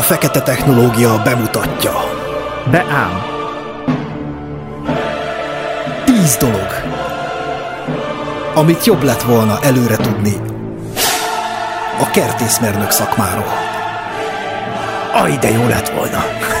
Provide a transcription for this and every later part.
A fekete technológia bemutatja. Beám. Tíz dolog, amit jobb lett volna előre tudni a kertészmérnök szakmáról. Aj, de jó lett volna!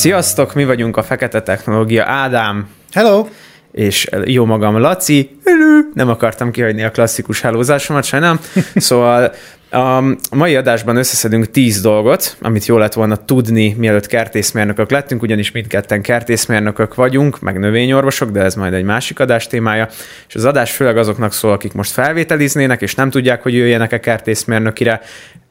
Sziasztok, mi vagyunk a Fekete Technológia. Ádám Hello! és jó magam Laci. Hello. Nem akartam kihagyni a klasszikus hálózásomat, sajnálom. Szóval a mai adásban összeszedünk tíz dolgot, amit jó lett volna tudni, mielőtt kertészmérnökök lettünk, ugyanis mindketten kertészmérnökök vagyunk, meg növényorvosok, de ez majd egy másik adás témája. És az adás főleg azoknak szól, akik most felvételiznének, és nem tudják, hogy jöjjenek-e kertészmérnökire.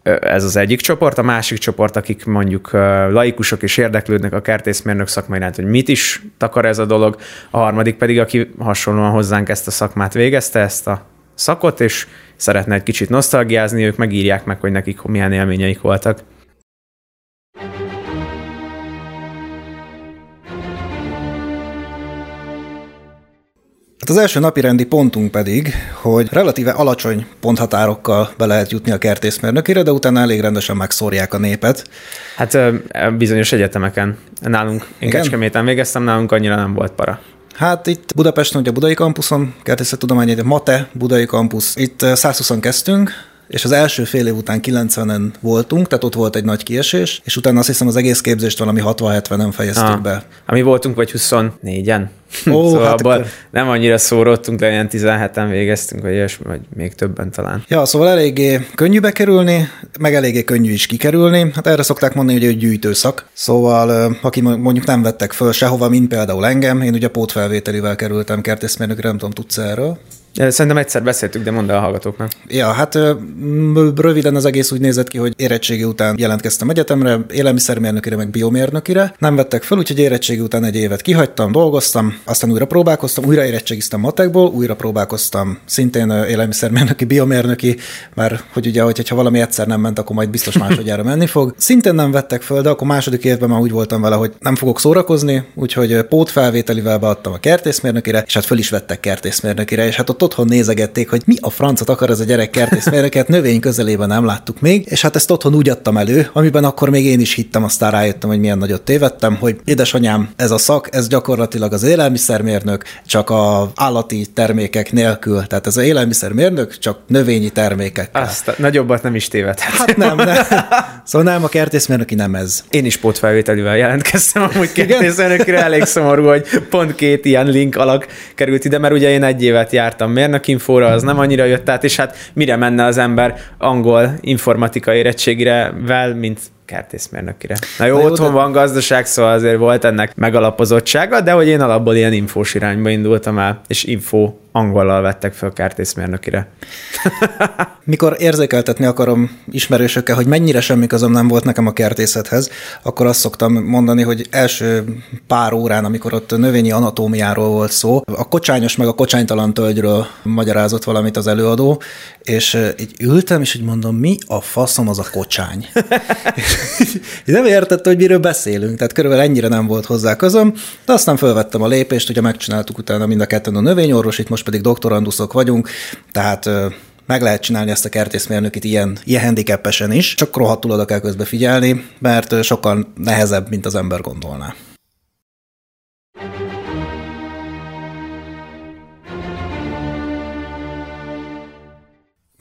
Ez az egyik csoport, a másik csoport, akik mondjuk laikusok és érdeklődnek a kertészmérnök szakma iránt, hogy mit is takar ez a dolog, a harmadik pedig, aki hasonlóan hozzánk ezt a szakmát végezte, ezt a szakot, és szeretne egy kicsit nosztalgiázni, ők megírják meg, hogy nekik milyen élményeik voltak. Hát az első napi rendi pontunk pedig, hogy relatíve alacsony ponthatárokkal be lehet jutni a kertészmérnökére, de utána elég rendesen megszórják a népet. Hát bizonyos egyetemeken, nálunk, én Igen? Kecskeméten végeztem, nálunk annyira nem volt para. Hát itt Budapesten, ugye a Budai kampuszon, Kertészettudományi Egyetem, MATE, Budai kampusz, itt eh, 120 kezdtünk, és az első fél év után 90-en voltunk, tehát ott volt egy nagy kiesés, és utána azt hiszem az egész képzést valami 60-70-en fejeztük Ah, be. ami voltunk, vagy 24-en. Ó, szóval hát abból akkor- nem annyira szóródtunk, de ilyen 17-en végeztünk, vagy ilyesmi, vagy még többen talán. Ja, szóval eléggé könnyű bekerülni, meg eléggé könnyű is kikerülni. Hát erre szokták mondani, hogy egy gyűjtőszak. Szóval, aki mondjuk nem vettek föl sehova, mint például engem, én ugye pótfelvételivel kerültem kertészmérnökre, nem tudom, tudsz erről? Szerintem egyszer beszéltük, de mondd el a hallgatóknak. Ja, hát röviden az egész úgy nézett ki, hogy érettségi után jelentkeztem egyetemre, élelmiszermérnökire, meg biomérnökire. Nem vettek fel, úgyhogy érettségi után egy évet kihagytam, dolgoztam, aztán újra próbálkoztam, újra érettségiztem matekból, újra próbálkoztam szintén élelmiszermérnöki, biomérnöki, mert hogy ugye, hogyha valami egyszer nem ment, akkor majd biztos másodjára menni fog. Szintén nem vettek föl, de akkor második évben már úgy voltam vele, hogy nem fogok szórakozni, úgyhogy pótfelvételivel beadtam a kertészmérnökire, és hát föl is vettek kertészmérnökire, és hát ott otthon nézegették, hogy mi a francot akar ez a gyerek kertészmérnöket, növény közelében nem láttuk még, és hát ezt otthon úgy adtam elő, amiben akkor még én is hittem, aztán rájöttem, hogy milyen nagyot tévedtem, hogy édesanyám, ez a szak, ez gyakorlatilag az élelmiszermérnök, csak a állati termékek nélkül, tehát ez az élelmiszermérnök, csak növényi termékekkel. Azt nagyobbat nem is tévedhet. Hát nem, nem. Szóval nem, a kertészmérnöki nem ez. Én is pótfelvételivel jelentkeztem, amúgy kérdészőnökre elég szomorú, hogy pont két ilyen link alak került ide, mert ugye én egy évet jártam mérnökinfóra, az nem annyira jött át, és hát mire menne az ember angol informatika érettségire vel, mint kertészmérnökire. Na jó, Na jó, otthon de- van gazdaság, szóval azért volt ennek megalapozottsága, de hogy én alapból ilyen infós irányba indultam el, és info angollal vettek fel kertészmérnökire. Mikor érzékeltetni akarom ismerősökkel, hogy mennyire semmi közöm nem volt nekem a kertészethez, akkor azt szoktam mondani, hogy első pár órán, amikor ott növényi anatómiáról volt szó, a kocsányos meg a kocsánytalan tölgyről magyarázott valamit az előadó, és így ültem, és így mondom, mi a faszom az a kocsány? Így nem értette, hogy miről beszélünk, tehát körülbelül ennyire nem volt hozzá közöm, de aztán felvettem a lépést, ugye megcsináltuk utána mind a ketten a növényorvos, itt most pedig doktoranduszok vagyunk, tehát meg lehet csinálni ezt a kertészmérnökit ilyen, ilyen handicapesen is, csak rohadtul oda kell közbe figyelni, mert sokkal nehezebb, mint az ember gondolná.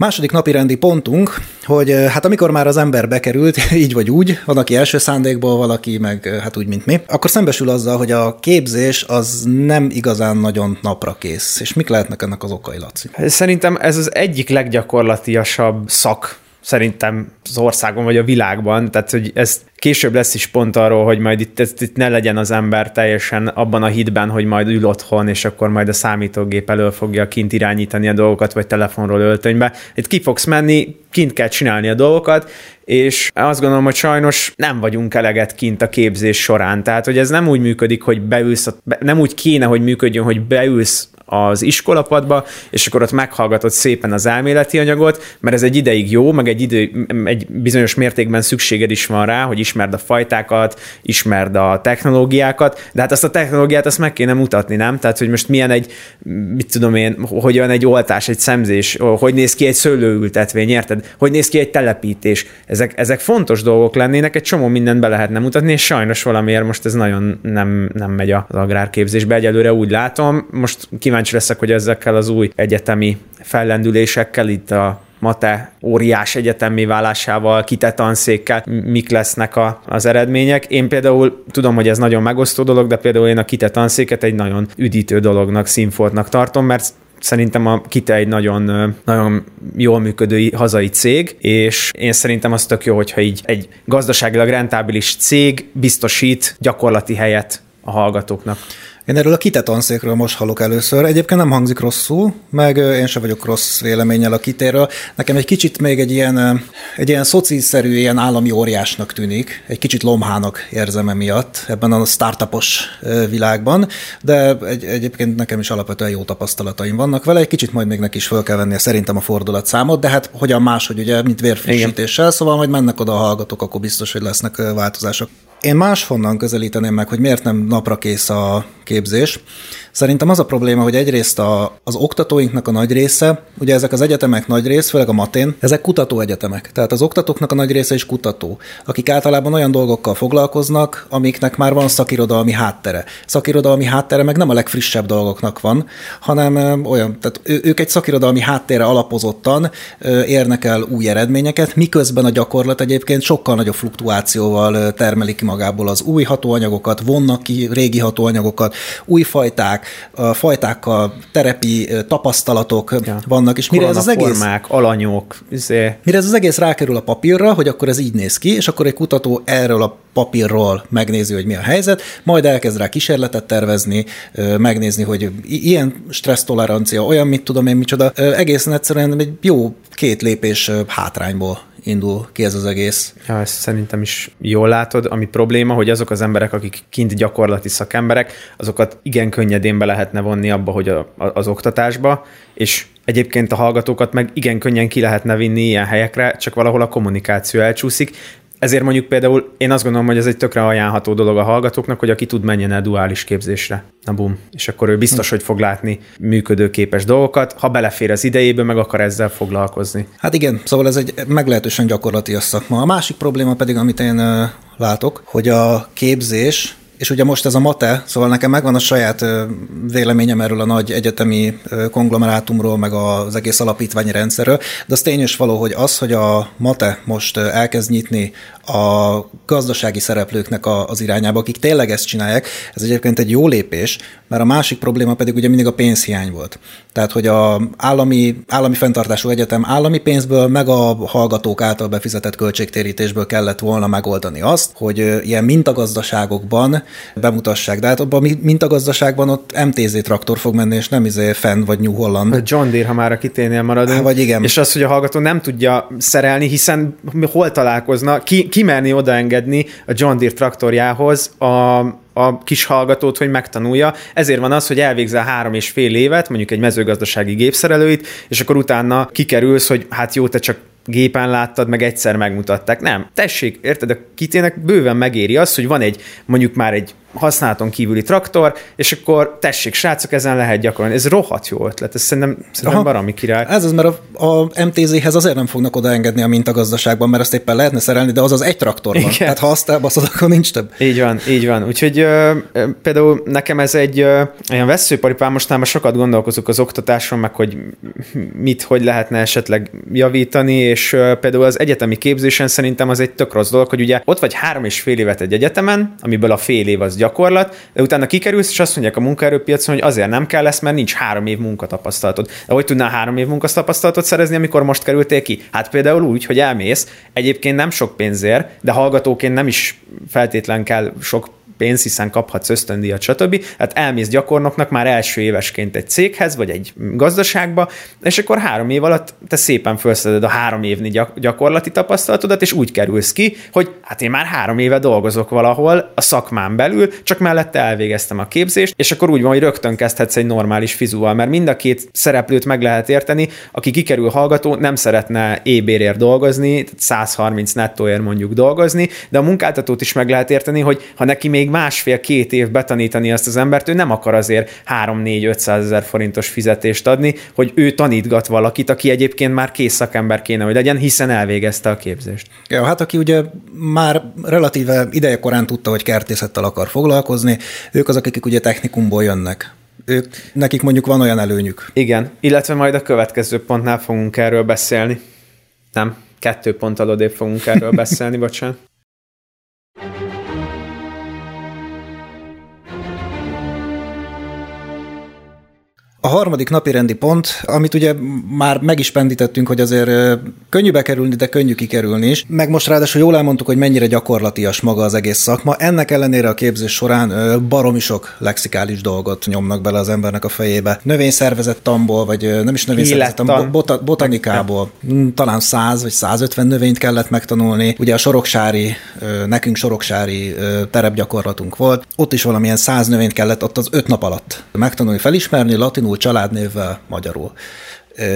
Második napi rendi pontunk, hogy ö, hát amikor már az ember bekerült, így vagy úgy, van, aki első szándékból, valaki meg ö, hát úgy, mint mi, akkor szembesül azzal, hogy a képzés az nem igazán nagyon napra kész. És mik lehetnek ennek az okai, Laci? Szerintem ez az egyik leggyakorlatiasabb szak szerintem az országon vagy a világban, tehát hogy ez később lesz is pont arról, hogy majd itt, itt, itt ne legyen az ember teljesen abban a hitben, hogy majd ül otthon, és akkor majd a számítógép elől fogja kint irányítani a dolgokat, vagy telefonról öltönybe. Itt ki fogsz menni, kint kell csinálni a dolgokat, és azt gondolom, hogy sajnos nem vagyunk eleget kint a képzés során. Tehát, hogy ez nem úgy működik, hogy beülsz, a, nem úgy kéne, hogy működjön, hogy beülsz az iskolapadba, és akkor ott meghallgatod szépen az elméleti anyagot, mert ez egy ideig jó, meg egy, idő, egy bizonyos mértékben szükséged is van rá, hogy ismerd a fajtákat, ismerd a technológiákat, de hát azt a technológiát azt meg kéne mutatni, nem? Tehát, hogy most milyen egy, mit tudom én, hogyan egy oltás, egy szemzés, hogy néz ki egy szőlőültetvény, érted? Hogy néz ki egy telepítés. Ezek, ezek fontos dolgok lennének, egy csomó mindent be lehetne mutatni, és sajnos valamiért most ez nagyon nem, nem megy az agrárképzésbe. Egyelőre úgy látom, most kíváncsi leszek, hogy ezekkel az új egyetemi fellendülésekkel itt a Mate óriás egyetemi válásával, kitett tanszékkel, mik lesznek a, az eredmények. Én például tudom, hogy ez nagyon megosztó dolog, de például én a kitett tanszéket egy nagyon üdítő dolognak, színfoltnak tartom, mert Szerintem a Kite egy nagyon, nagyon jól működő hazai cég, és én szerintem az tök jó, hogyha így egy gazdaságilag rentábilis cég biztosít gyakorlati helyet a hallgatóknak. Én erről a kite tanszékről most hallok először. Egyébként nem hangzik rosszul, meg én sem vagyok rossz véleménnyel a kitéről. Nekem egy kicsit még egy ilyen, egy ilyen szociszerű, ilyen állami óriásnak tűnik. Egy kicsit lomhának érzem emiatt ebben a startupos világban, de egy, egyébként nekem is alapvetően jó tapasztalataim vannak vele. Egy kicsit majd még neki is fel kell vennie szerintem a fordulatszámot, de hát hogyan máshogy, ugye, mint vérfrissítéssel, Igen. szóval majd mennek oda a hallgatók, akkor biztos, hogy lesznek változások. Én máshonnan közelíteném meg, hogy miért nem napra kész a képzés. Szerintem az a probléma, hogy egyrészt a, az oktatóinknak a nagy része, ugye ezek az egyetemek nagy rész, főleg a matén, ezek kutató egyetemek. Tehát az oktatóknak a nagy része is kutató, akik általában olyan dolgokkal foglalkoznak, amiknek már van szakirodalmi háttere. Szakirodalmi háttere meg nem a legfrissebb dolgoknak van, hanem olyan, tehát ők egy szakirodalmi háttérre alapozottan érnek el új eredményeket, miközben a gyakorlat egyébként sokkal nagyobb fluktuációval termelik magából az új hatóanyagokat, vonnak ki régi hatóanyagokat, új fajták, fajtákkal terepi tapasztalatok ja. vannak, és mire ez az egész... alanyok, izé. Mire ez az egész rákerül a papírra, hogy akkor ez így néz ki, és akkor egy kutató erről a papírról megnézi, hogy mi a helyzet, majd elkezd rá kísérletet tervezni, megnézni, hogy ilyen stressztolerancia, olyan, mit tudom én, micsoda. Egészen egyszerűen egy jó két lépés hátrányból indul ki ez az egész. Ja, ezt szerintem is jól látod. Ami probléma, hogy azok az emberek, akik kint gyakorlati szakemberek, azokat igen könnyedén be lehetne vonni abba, hogy a, a, az oktatásba, és egyébként a hallgatókat meg igen könnyen ki lehetne vinni ilyen helyekre, csak valahol a kommunikáció elcsúszik, ezért mondjuk például én azt gondolom, hogy ez egy tökre ajánlható dolog a hallgatóknak, hogy aki tud, menjen el duális képzésre. Na bum. És akkor ő biztos, hogy fog látni működőképes dolgokat, ha belefér az idejébe, meg akar ezzel foglalkozni. Hát igen, szóval ez egy meglehetősen gyakorlati szakma. A másik probléma pedig, amit én látok, hogy a képzés és ugye most ez a MATE, szóval nekem megvan a saját véleményem erről a nagy egyetemi konglomerátumról, meg az egész alapítványi rendszerről, de az tényes való, hogy az, hogy a MATE most elkezd nyitni a gazdasági szereplőknek az irányába, akik tényleg ezt csinálják, ez egyébként egy jó lépés, mert a másik probléma pedig ugye mindig a pénzhiány volt. Tehát, hogy a állami, állami fenntartású egyetem állami pénzből, meg a hallgatók által befizetett költségtérítésből kellett volna megoldani azt, hogy ilyen mintagazdaságokban bemutassák. De hát abban a mintagazdaságban ott MTZ traktor fog menni, és nem izé Fenn vagy New Holland. John Deere, ha már a kiténél maradunk. Há, vagy igen. És az, hogy a hallgató nem tudja szerelni, hiszen hol találkozna, ki, ki merni odaengedni a John Deere traktorjához a a kis hallgatót, hogy megtanulja. Ezért van az, hogy elvégzel három és fél évet, mondjuk egy mezőgazdasági gépszerelőit, és akkor utána kikerülsz, hogy hát jó, te csak gépen láttad, meg egyszer megmutatták. Nem. Tessék, érted, a kitének bőven megéri az, hogy van egy, mondjuk már egy használaton kívüli traktor, és akkor tessék, srácok, ezen lehet gyakorolni. Ez rohadt jó ötlet, ez szerintem, szerintem barami király. Ez az, mert a, a MTZ-hez azért nem fognak odaengedni a mintagazdaságban, mert azt éppen lehetne szerelni, de az az egy traktor van. Igen. Tehát ha azt elbaszod, akkor nincs több. Így van, így van. Úgyhogy ö, például nekem ez egy ö, olyan veszőparipám, most sokat gondolkozok az oktatáson, meg hogy mit, hogy lehetne esetleg javítani, és ö, például az egyetemi képzésen szerintem az egy tök rossz dolog, hogy ugye ott vagy három és fél évet egy egyetemen, amiből a fél év az gyakorlat, de utána kikerülsz, és azt mondják a munkaerőpiacon, hogy azért nem kell lesz, mert nincs három év munkatapasztalatod. De hogy tudnál három év munkatapasztalatot szerezni, amikor most kerültél ki? Hát például úgy, hogy elmész, egyébként nem sok pénzért, de hallgatóként nem is feltétlen kell sok pénz, hiszen kaphatsz ösztöndíjat, stb. Hát elmész gyakornoknak már első évesként egy céghez, vagy egy gazdaságba, és akkor három év alatt te szépen felszeded a három gyak- gyakorlati tapasztalatodat, és úgy kerülsz ki, hogy hát én már három éve dolgozok valahol a szakmán belül, csak mellette elvégeztem a képzést, és akkor úgy van, hogy rögtön kezdhetsz egy normális fizuval, mert mind a két szereplőt meg lehet érteni, aki kikerül hallgató, nem szeretne ébérért dolgozni, 130 nettóért mondjuk dolgozni, de a munkáltatót is meg lehet érteni, hogy ha neki még másfél-két év betanítani azt az embert, ő nem akar azért 3-4-500 ezer forintos fizetést adni, hogy ő tanítgat valakit, aki egyébként már kész szakember kéne, hogy legyen, hiszen elvégezte a képzést. Ja, hát aki ugye már relatíve ideje korán tudta, hogy kertészettel akar foglalkozni, ők azok, akik ugye technikumból jönnek. Ők, nekik mondjuk van olyan előnyük. Igen, illetve majd a következő pontnál fogunk erről beszélni. Nem, kettő pont alodébb fogunk erről beszélni, bocsánat. A harmadik napi rendi pont, amit ugye már meg is pendítettünk, hogy azért könnyű bekerülni, de könnyű kikerülni is. Meg most ráadásul jól elmondtuk, hogy mennyire gyakorlatias maga az egész szakma. Ennek ellenére a képzés során baromi sok lexikális dolgot nyomnak bele az embernek a fejébe. Növényszervezettamból, vagy nem is növényszervezettamból, bota, botanikából. Mm, Talán 100 vagy 150 növényt kellett megtanulni. Ugye a soroksári, nekünk soroksári terepgyakorlatunk volt. Ott is valamilyen 100 növényt kellett ott az 5 nap alatt megtanulni, felismerni, latinul, családnévvel, magyarul.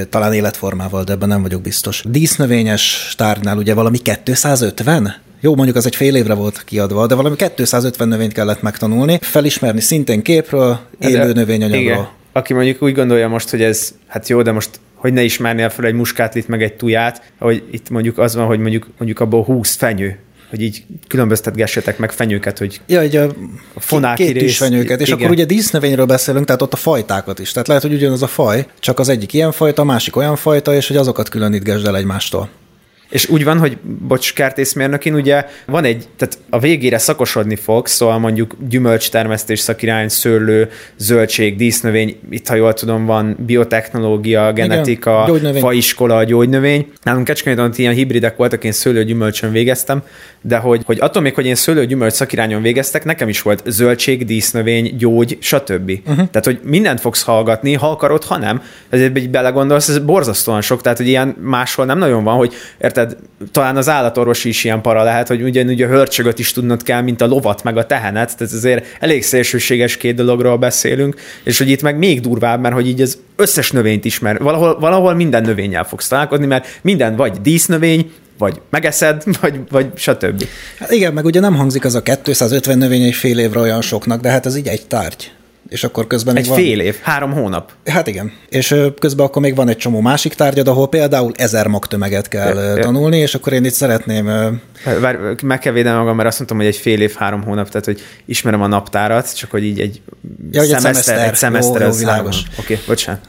Talán életformával, de ebben nem vagyok biztos. Dísznövényes tárgynál ugye valami 250? Jó, mondjuk az egy fél évre volt kiadva, de valami 250 növényt kellett megtanulni, felismerni szintén képről, élő De- növényanyagról. Aki mondjuk úgy gondolja most, hogy ez, hát jó, de most hogy ne ismernél fel egy muskátlit, meg egy tuját, hogy itt mondjuk az van, hogy mondjuk, mondjuk abból 20 fenyő, hogy így különböztetgessetek meg fenyőket, hogy Ja, így a fonáki két rész, kisfenyőket, és igen. akkor ugye dísznövényről beszélünk, tehát ott a fajtákat is. Tehát lehet, hogy ugyanaz a faj, csak az egyik ilyen fajta, a másik olyan fajta, és hogy azokat különítgesd el egymástól. És úgy van, hogy bocs, kertészmérnökin ugye van egy, tehát a végére szakosodni fog, szóval mondjuk gyümölcstermesztés szakirány, szőlő, zöldség, dísznövény, itt ha jól tudom, van biotechnológia, genetika, gyógynövény. faiskola, gyógynövény. Nálunk Kecskeméten ilyen hibridek voltak, én szőlő-gyümölcsön végeztem, de hogy, hogy attól még, hogy én szőlő-gyümölcs szakirányon végeztek, nekem is volt zöldség, dísznövény, gyógy, stb. Uh-huh. Tehát, hogy mindent fogsz hallgatni, ha akarod, ha nem. Ezért így belegondolsz, ez borzasztóan sok, tehát, hogy ilyen máshol nem nagyon van, hogy érted, talán az állatorvosi is ilyen para lehet, hogy ugyanúgy a hörcsögöt is tudnod kell, mint a lovat, meg a tehenet, tehát azért elég szélsőséges két dologról beszélünk, és hogy itt meg még durvább, mert hogy így az összes növényt ismer, valahol, valahol minden növényel fogsz találkozni, mert minden vagy dísznövény, vagy megeszed, vagy, vagy stb. Hát igen, meg ugye nem hangzik az a 250 növény egy fél évre olyan soknak, de hát ez így egy tárgy. És akkor közben Egy még van... fél év, három hónap. Hát igen. És közben akkor még van egy csomó másik tárgyad, ahol például ezer magtömeget kell ja. tanulni, és akkor én itt szeretném Vár, meg kell védenem magam, mert azt mondtam, hogy egy fél év, három hónap, tehát hogy ismerem a naptárat, csak hogy így egy, Ja, szemeszter, egy szemeszter, Jó, jó, az. Oké, okay, bocsánat.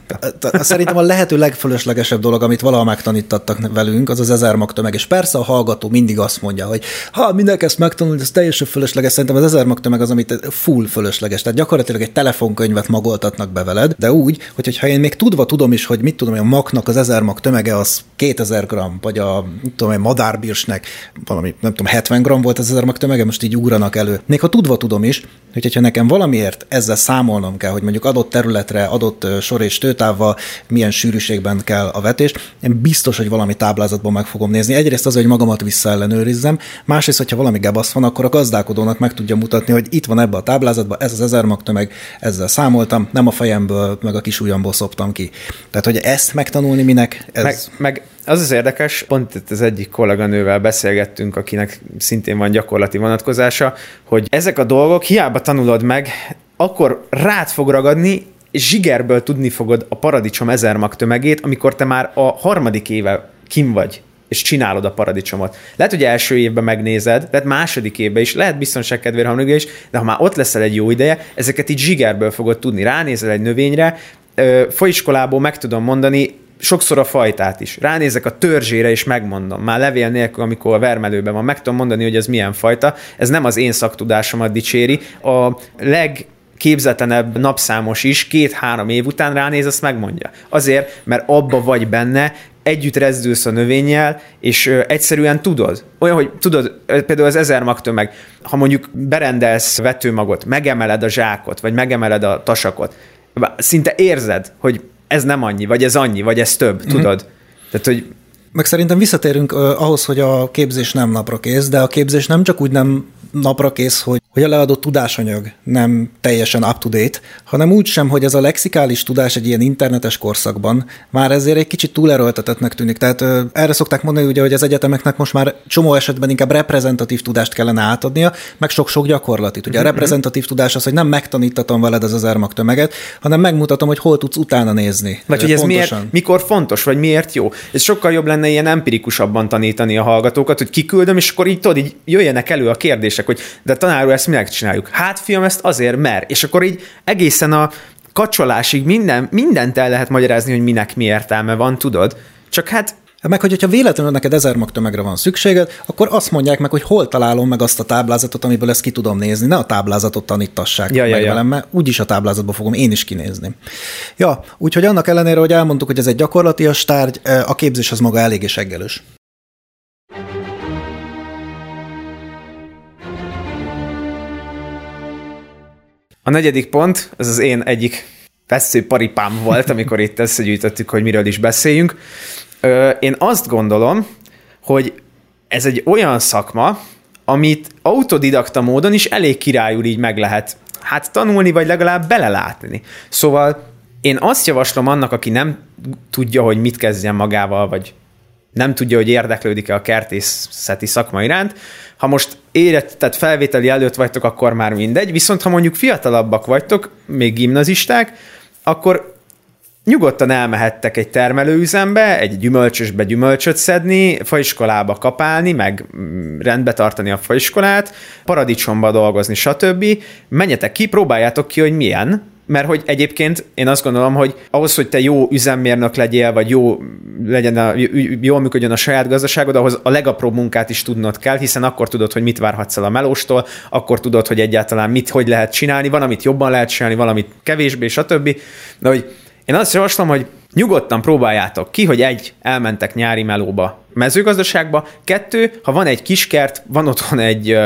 Szerintem a lehető legfölöslegesebb dolog, amit valaha megtanítattak velünk, az az ezer magtömeg. És persze a hallgató mindig azt mondja, hogy ha mindenki ezt megtanulni, ez teljesen fölösleges. Szerintem az ezer magtömeg az, amit full fölösleges. Tehát gyakorlatilag egy telefonkönyvet magoltatnak be veled, de úgy, hogy hogyha én még tudva tudom is, hogy mit tudom, hogy a magnak az ezer mag tömege az 2000 gram, vagy a mit tudom, egy madárbirsnek valami, nem tudom, 70 gram volt az ezer tömege, most így ugranak elő. Még ha tudva tudom is, hogy hogyha nekem valamiért ezzel számolnom kell, hogy mondjuk adott területre, adott sor és tőtávval milyen sűrűségben kell a vetés, én biztos, hogy valami táblázatban meg fogom nézni. Egyrészt az, hogy magamat visszaellenőrizzem, másrészt, hogyha valami gebasz van, akkor a gazdálkodónak meg tudja mutatni, hogy itt van ebbe a táblázatban, ez az ezer tömeg, ezzel számoltam, nem a fejemből, meg a kis ujjamból szoptam ki. Tehát, hogy ezt megtanulni minek, ez... Meg, meg az az érdekes, pont itt az egyik kolléganővel beszélgettünk, akinek szintén van gyakorlati vonatkozása, hogy ezek a dolgok hiába tanulod meg, akkor rád fog ragadni, zsigerből tudni fogod a paradicsom ezer mag tömegét, amikor te már a harmadik éve kim vagy és csinálod a paradicsomot. Lehet, hogy első évben megnézed, lehet második évben is, lehet biztonság kedvére harmadik is, de ha már ott leszel egy jó ideje, ezeket így zsigerből fogod tudni. Ránézel egy növényre, ö, főiskolából meg tudom mondani, sokszor a fajtát is. Ránézek a törzsére, és megmondom. Már levél nélkül, amikor a vermelőben van, meg tudom mondani, hogy ez milyen fajta. Ez nem az én szaktudásomat dicséri. A leg képzetlenebb napszámos is két-három év után ránéz, azt megmondja. Azért, mert abba vagy benne, együtt rezdülsz a növényjel, és ö, egyszerűen tudod. Olyan, hogy tudod, például az ezer magtömeg, ha mondjuk berendelsz vetőmagot, megemeled a zsákot, vagy megemeled a tasakot, szinte érzed, hogy ez nem annyi, vagy ez annyi, vagy ez több, tudod? Tehát, hogy Meg szerintem visszatérünk ahhoz, hogy a képzés nem napra kész, de a képzés nem csak úgy nem napra kész, hogy, hogy a leadott tudásanyag nem teljesen up-to-date, hanem úgy sem, hogy ez a lexikális tudás egy ilyen internetes korszakban már ezért egy kicsit túlerőltetetnek tűnik. Tehát uh, erre szokták mondani, ugye, hogy az egyetemeknek most már csomó esetben inkább reprezentatív tudást kellene átadnia, meg sok-sok gyakorlatit. Ugye a reprezentatív tudás az, hogy nem megtanítatom veled az ezer magtömeget, hanem megmutatom, hogy hol tudsz utána nézni. Vagy hogy ez Pontosan. miért, mikor fontos, vagy miért jó. Ez sokkal jobb lenne ilyen empirikusabban tanítani a hallgatókat, hogy kiküldöm, és akkor így tudod, így jöjjenek elő a kérdések, hogy de tanár úr, ezt minek csináljuk? Hát fiam, ezt azért mer. És akkor így egészen a kacsolásig minden, mindent el lehet magyarázni, hogy minek mi értelme van, tudod? Csak hát Meg, hogy hogyha véletlenül neked ezer magtömegre van szükséged, akkor azt mondják meg, hogy hol találom meg azt a táblázatot, amiből ezt ki tudom nézni. Ne a táblázatot tanítassák Ja, meg ja, ja. velem, mert úgyis a táblázatba fogom én is kinézni. Ja, úgyhogy annak ellenére, hogy elmondtuk, hogy ez egy gyakorlatias tárgy, eh, a képzés az maga eléggé seggelős. A negyedik pont, ez az én egyik vesző paripám volt, amikor itt összegyűjtöttük, hogy miről is beszéljünk. Én azt gondolom, hogy ez egy olyan szakma, amit autodidakta módon is elég királyul így meg lehet hát tanulni, vagy legalább belelátni. Szóval én azt javaslom annak, aki nem tudja, hogy mit kezdjen magával, vagy nem tudja, hogy érdeklődik-e a kertészeti szakma iránt. Ha most érett, tehát felvételi előtt vagytok, akkor már mindegy, viszont ha mondjuk fiatalabbak vagytok, még gimnazisták, akkor nyugodtan elmehettek egy termelőüzembe, egy gyümölcsösbe gyümölcsöt szedni, faiskolába kapálni, meg mm, rendbe tartani a faiskolát, paradicsomba dolgozni, stb. Menjetek ki, próbáljátok ki, hogy milyen, mert hogy egyébként én azt gondolom, hogy ahhoz, hogy te jó üzemmérnök legyél, vagy jó legyen a, jól működjön a saját gazdaságod, ahhoz a legapróbb munkát is tudnod kell, hiszen akkor tudod, hogy mit várhatsz el a melóstól, akkor tudod, hogy egyáltalán mit, hogy lehet csinálni, van, amit jobban lehet csinálni, valamit kevésbé, stb. De hogy én azt javaslom, hogy nyugodtan próbáljátok ki, hogy egy, elmentek nyári melóba, mezőgazdaságba, kettő, ha van egy kiskert, van otthon egy,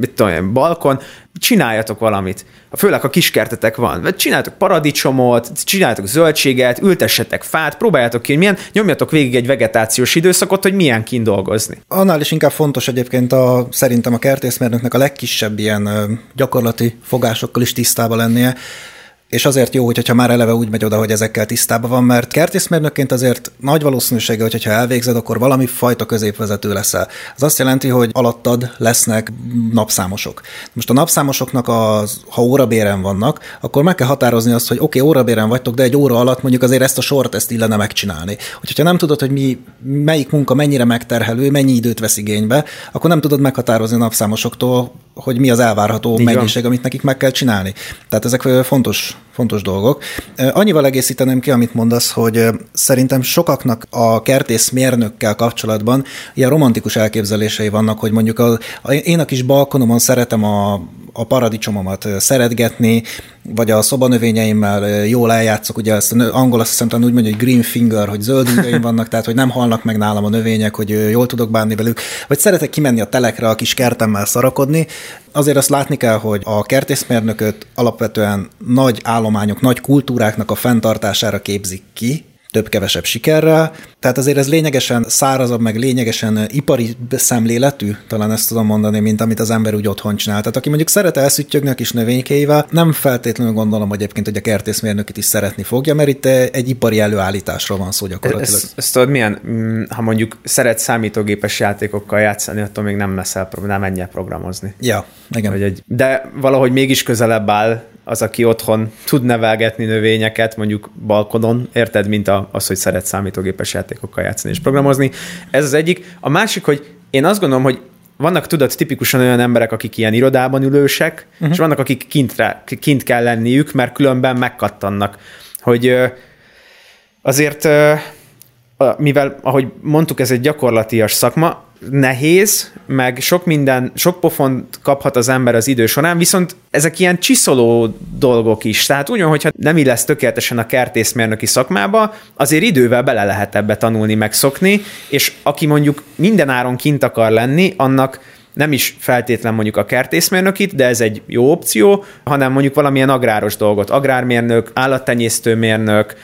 mit tudom, balkon, csináljatok valamit. Főleg, ha kiskertetek van. Csináljatok paradicsomot, csináljatok zöldséget, ültessetek fát, próbáljátok ki, hogy milyen, nyomjatok végig egy vegetációs időszakot, hogy milyen kint dolgozni. Annál is inkább fontos egyébként a, szerintem a kertészmérnöknek a legkisebb ilyen gyakorlati fogásokkal is tisztába lennie, és azért jó, hogyha már eleve úgy megy oda, hogy ezekkel tisztában van, mert kertészmérnökként azért nagy valószínűsége, hogy ha elvégzed, akkor valami fajta középvezető leszel. Az azt jelenti, hogy alattad lesznek napszámosok. Most a napszámosoknak, az, ha órabéren vannak, akkor meg kell határozni azt, hogy oké, okay, órabéren vagytok, de egy óra alatt mondjuk azért ezt a sort ezt illene megcsinálni. Hogyha nem tudod, hogy mi, melyik munka mennyire megterhelő, mennyi időt vesz igénybe, akkor nem tudod meghatározni a napszámosoktól, hogy mi az elvárható mennyiség, amit nekik meg kell csinálni. Tehát ezek fontos, fontos dolgok. Annyival egészíteném ki, amit mondasz, hogy szerintem sokaknak a kertész mérnökkel kapcsolatban ilyen romantikus elképzelései vannak, hogy mondjuk a, a, én a kis balkonomon szeretem a, a paradicsomomat szeretgetni, vagy a szobanövényeimmel jól eljátszok, ugye ezt angol azt hiszem úgy mondja, hogy green finger, hogy zöld ujjaim vannak, tehát hogy nem halnak meg nálam a növények, hogy jól tudok bánni velük, vagy szeretek kimenni a telekre a kis kertemmel szarakodni. Azért azt látni kell, hogy a kertészmérnököt alapvetően nagy állományok, nagy kultúráknak a fenntartására képzik ki, több-kevesebb sikerrel. Tehát azért ez lényegesen szárazabb, meg lényegesen ipari szemléletű, talán ezt tudom mondani, mint amit az ember úgy otthon csinál. Tehát aki mondjuk szeret elszüttyögni a kis növénykéivel, nem feltétlenül gondolom hogy egyébként, hogy a kertészmérnökit is szeretni fogja, mert itt egy ipari előállításról van szó gyakorlatilag. Ezt, ezt tudod milyen, mm, ha mondjuk szeret számítógépes játékokkal játszani, attól még nem leszel, nem menj el programozni. Ja, igen. Vagy egy, de valahogy mégis közelebb áll az, aki otthon tud nevelgetni növényeket, mondjuk balkonon, érted, mint a, az, hogy szeret számítógépes játékokkal játszani és programozni. Ez az egyik. A másik, hogy én azt gondolom, hogy vannak, tudod, tipikusan olyan emberek, akik ilyen irodában ülősek, uh-huh. és vannak, akik kintre, kint kell lenniük, mert különben megkattannak. Hogy azért, mivel, ahogy mondtuk, ez egy gyakorlatias szakma, nehéz, meg sok minden, sok pofont kaphat az ember az idő során, viszont ezek ilyen csiszoló dolgok is. Tehát úgy, hogyha nem illesz tökéletesen a kertészmérnöki szakmába, azért idővel bele lehet ebbe tanulni, megszokni, és aki mondjuk minden áron kint akar lenni, annak nem is feltétlen mondjuk a kertészmérnökit, de ez egy jó opció, hanem mondjuk valamilyen agráros dolgot, agrármérnök, állattenyésztőmérnök,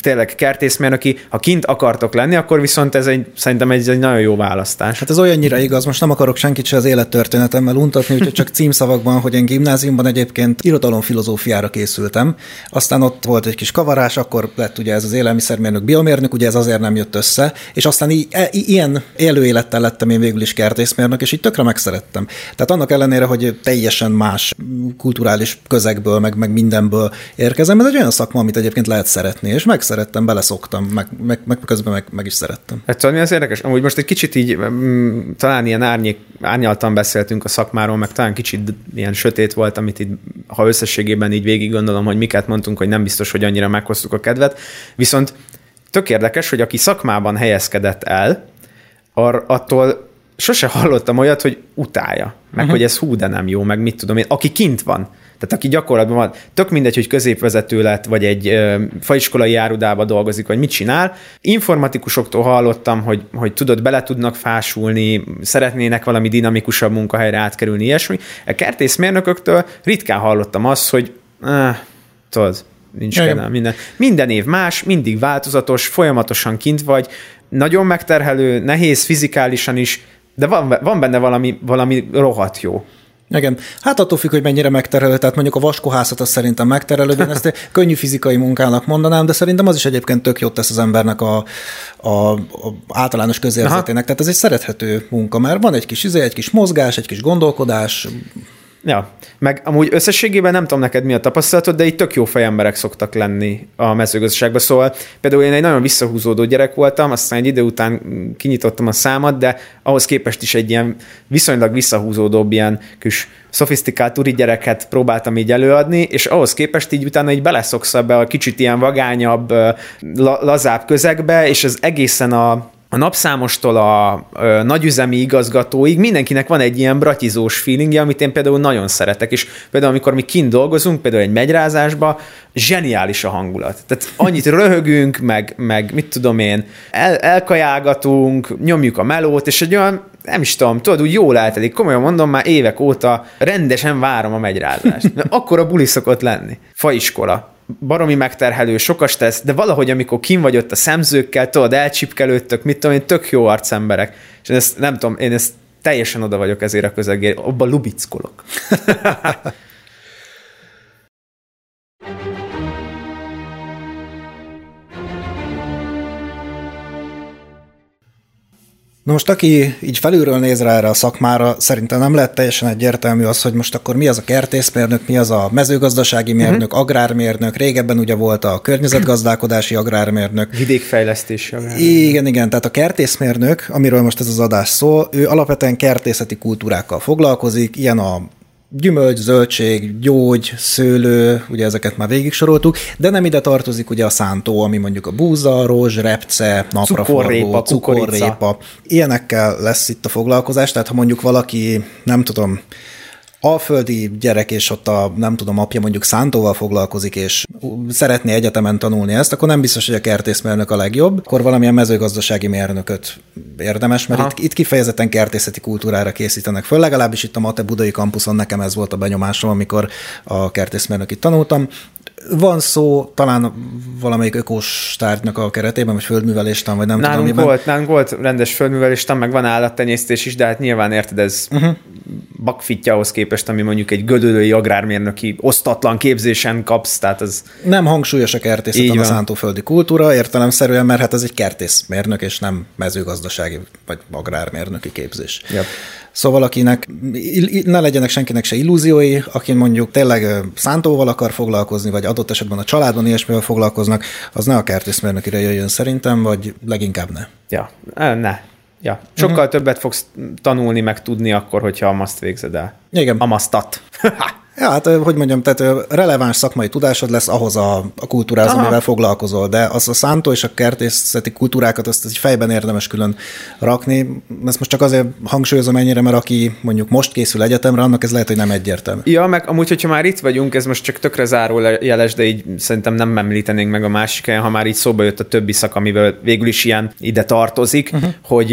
tényleg kertészmérnöki, ha kint akartok lenni, akkor viszont ez egy, szerintem egy, egy nagyon jó választás. Hát ez olyannyira igaz, most nem akarok senkit se az élettörténetemmel untatni, úgyhogy csak címszavakban, hogy én gimnáziumban egyébként irodalomfilozófiára készültem. Aztán ott volt egy kis kavarás, akkor lett ugye ez az élelmiszermérnök, biomérnök, ugye ez azért nem jött össze, és aztán i- e- i- ilyen élő élettel lettem én végül is kertészmérnök, és így tökre megszerettem. Tehát annak ellenére, hogy teljesen más kulturális közegből, meg, meg mindenből érkezem, ez egy olyan szakma, amit egyébként lehet szeretni, és megszerettem, beleszoktam, meg, meg, meg közben meg, meg is szerettem. Hát tudod, mi az érdekes? Amúgy most egy kicsit így, mm, talán ilyen árnyék, árnyaltan beszéltünk a szakmáról, meg talán kicsit ilyen sötét volt, amit így, ha összességében így végig gondolom, hogy miket mondtunk, hogy nem biztos, hogy annyira meghoztuk a kedvet. Viszont tök érdekes, hogy aki szakmában helyezkedett el, ar, attól sose hallottam olyat, hogy utálja, meg uh-huh. hogy ez hú, de nem jó, meg mit tudom én, aki kint van. Tehát aki gyakorlatban van, tök mindegy, hogy középvezető lett, vagy egy ö, faiskolai járudába dolgozik, vagy mit csinál. Informatikusoktól hallottam, hogy, hogy tudod, bele tudnak fásulni, szeretnének valami dinamikusabb munkahelyre átkerülni, ilyesmi. A kertészmérnököktől ritkán hallottam azt, hogy eh, tudod, nincs Igen. kedvem, minden. Minden év más, mindig változatos, folyamatosan kint vagy, nagyon megterhelő, nehéz fizikálisan is, de van, van benne valami, valami rohadt jó. Igen. Hát attól függ, hogy mennyire megterelő. Tehát mondjuk a vaskohászat az szerintem megterelő, én ezt könnyű fizikai munkának mondanám, de szerintem az is egyébként tök jót tesz az embernek a, a, a általános közérzetének. Tehát ez egy szerethető munka, mert van egy kis izé, egy kis mozgás, egy kis gondolkodás. Ja, meg amúgy összességében nem tudom neked mi a tapasztalatod, de itt tök jó fejemberek szoktak lenni a mezőgazdaságban. Szóval például én egy nagyon visszahúzódó gyerek voltam, aztán egy idő után kinyitottam a számat, de ahhoz képest is egy ilyen viszonylag visszahúzódóbb, ilyen kis szofisztikált uri gyereket próbáltam így előadni, és ahhoz képest így utána így beleszoksz ebbe a kicsit ilyen vagányabb, la- lazább közegbe, és az egészen a a napszámostól a ö, nagyüzemi igazgatóig mindenkinek van egy ilyen bratizós feelingje, amit én például nagyon szeretek, és például amikor mi kint dolgozunk, például egy megyrázásba, zseniális a hangulat. Tehát annyit röhögünk, meg, meg mit tudom én, el, elkajálgatunk, nyomjuk a melót, és egy olyan, nem is tudom, tudod, úgy jól eltelik, komolyan mondom, már évek óta rendesen várom a megyrázást. Mert akkor a buli szokott lenni. Faiskola, baromi megterhelő, sokas tesz, de valahogy amikor kim vagy ott a szemzőkkel, tudod, elcsipkelődtök, mit tudom én, tök jó arcemberek. És én ezt nem tudom, én ezt teljesen oda vagyok ezért a közegért, abban lubickolok. Na most aki így felülről néz rá erre a szakmára, szerintem nem lehet teljesen egyértelmű az, hogy most akkor mi az a kertészmérnök, mi az a mezőgazdasági mérnök, uh-huh. agrármérnök, régebben ugye volt a környezetgazdálkodási agrármérnök, Vidékfejlesztés. Igen, igen, tehát a kertészmérnök, amiről most ez az adás szól, ő alapvetően kertészeti kultúrákkal foglalkozik, ilyen a gyümölcs, zöldség, gyógy, szőlő, ugye ezeket már végig soroltuk, de nem ide tartozik ugye a szántó, ami mondjuk a búza, rózs, repce, napraforgó, Cukorrépa, cukorrépa. Ilyenekkel lesz itt a foglalkozás, tehát ha mondjuk valaki, nem tudom, alföldi gyerek, és ott a, nem tudom, apja mondjuk szántóval foglalkozik, és szeretné egyetemen tanulni ezt, akkor nem biztos, hogy a kertészmérnök a legjobb, akkor valamilyen mezőgazdasági mérnököt érdemes, mert itt, itt kifejezetten kertészeti kultúrára készítenek föl, legalábbis itt a Mate Budai kampuszon nekem ez volt a benyomásom, amikor a kertészmérnökit tanultam. Van szó talán valamelyik ökós tárgynak a keretében, vagy földműveléstan, vagy nem Nálunk tudom, miben. volt, nálunk volt rendes földművelés, meg van állattenyésztés is, de hát nyilván érted, ez uh-huh. bakfitja ahhoz képest, ami mondjuk egy gödölői agrármérnöki osztatlan képzésen kapsz, tehát az Nem hangsúlyos a kertészeten a szántóföldi kultúra, értelemszerűen, mert hát ez egy kertészmérnök, és nem mezőgazdasági vagy agrármérnöki képzés. Yep. Szóval akinek, ne legyenek senkinek se illúziói, aki mondjuk tényleg szántóval akar foglalkozni, vagy adott esetben a családban ilyesmivel foglalkoznak, az ne a kertészmérnökire jöjjön szerintem, vagy leginkább ne. ja, ne. Ja. Sokkal uh-huh. többet fogsz tanulni, meg tudni akkor, hogyha a maszt végzed el. Igen. A masztat. Ja, hát hogy mondjam, tehát releváns szakmai tudásod lesz ahhoz a, a kultúrához, Aha. amivel foglalkozol, de az a szántó és a kertészeti kultúrákat azt egy fejben érdemes külön rakni. Ezt most csak azért hangsúlyozom ennyire, mert aki mondjuk most készül egyetemre, annak ez lehet, hogy nem egyértelmű. Ja, meg amúgy, hogyha már itt vagyunk, ez most csak tökre záró jeles, de így szerintem nem említenénk meg a másik ha már így szóba jött a többi szak, amivel végül is ilyen ide tartozik, uh-huh. hogy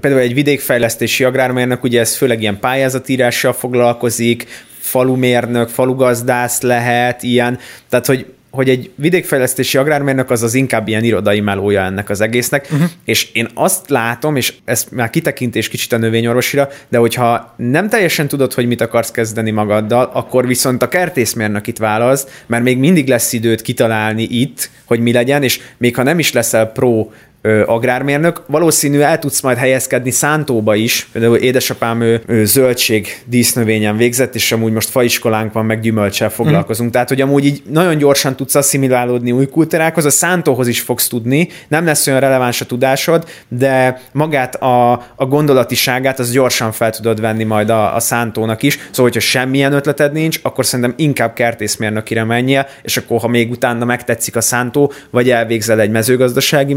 például egy vidékfejlesztési agrármérnök, ugye ez főleg ilyen pályázatírással foglalkozik, falumérnök, falugazdász lehet, ilyen, tehát hogy hogy egy vidékfejlesztési agrármérnök az az inkább ilyen irodai melója ennek az egésznek, uh-huh. és én azt látom, és ez már kitekintés kicsit a növényorvosira, de hogyha nem teljesen tudod, hogy mit akarsz kezdeni magaddal, akkor viszont a kertészmérnök itt válasz, mert még mindig lesz időt kitalálni itt, hogy mi legyen, és még ha nem is leszel pro ö, agrármérnök, valószínű el tudsz majd helyezkedni szántóba is. Például édesapám ő, ő zöldség dísznövényen végzett, és amúgy most faiskolánk van, meg gyümölcsel foglalkozunk. Mm. Tehát, hogy amúgy így nagyon gyorsan tudsz asszimilálódni új kultúrákhoz, a szántóhoz is fogsz tudni, nem lesz olyan releváns a tudásod, de magát a, a gondolatiságát az gyorsan fel tudod venni majd a, a szántónak is. Szóval, hogyha semmilyen ötleted nincs, akkor szerintem inkább kertészmérnökire menjél, és akkor, ha még utána megtetszik a szántó, vagy elvégzel egy mezőgazdasági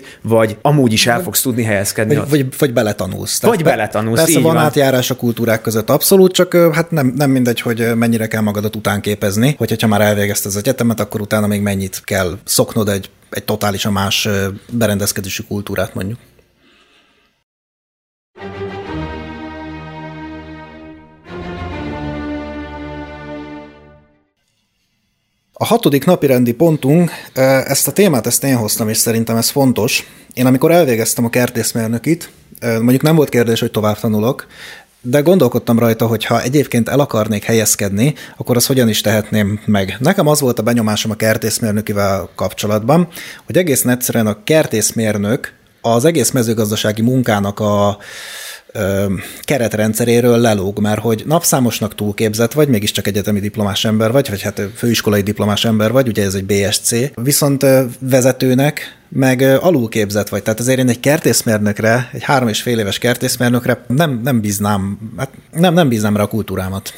mérnökit, vagy amúgy is el fogsz tudni helyezkedni Vagy, ott. vagy, vagy beletanulsz. Vagy beletanulsz, Persze így van, van. átjárás a kultúrák között abszolút, csak hát nem, nem mindegy, hogy mennyire kell magadat utánképezni, hogy ha már elvégezted az egyetemet, akkor utána még mennyit kell szoknod egy, egy totálisan más berendezkedési kultúrát mondjuk. A hatodik napi rendi pontunk, ezt a témát ezt én hoztam, és szerintem ez fontos. Én amikor elvégeztem a kertészmérnökit, mondjuk nem volt kérdés, hogy tovább tanulok, de gondolkodtam rajta, hogy ha egyébként el akarnék helyezkedni, akkor azt hogyan is tehetném meg. Nekem az volt a benyomásom a kertészmérnökivel kapcsolatban, hogy egészen egyszerűen a kertészmérnök az egész mezőgazdasági munkának a ö, keretrendszeréről lelóg, mert hogy napszámosnak túlképzett vagy, mégiscsak egyetemi diplomás ember vagy, vagy hát főiskolai diplomás ember vagy, ugye ez egy BSC, viszont vezetőnek meg alulképzett vagy. Tehát azért én egy kertészmérnökre, egy három és fél éves kertészmérnökre nem, nem bíznám, hát nem, nem bíznám rá a kultúrámat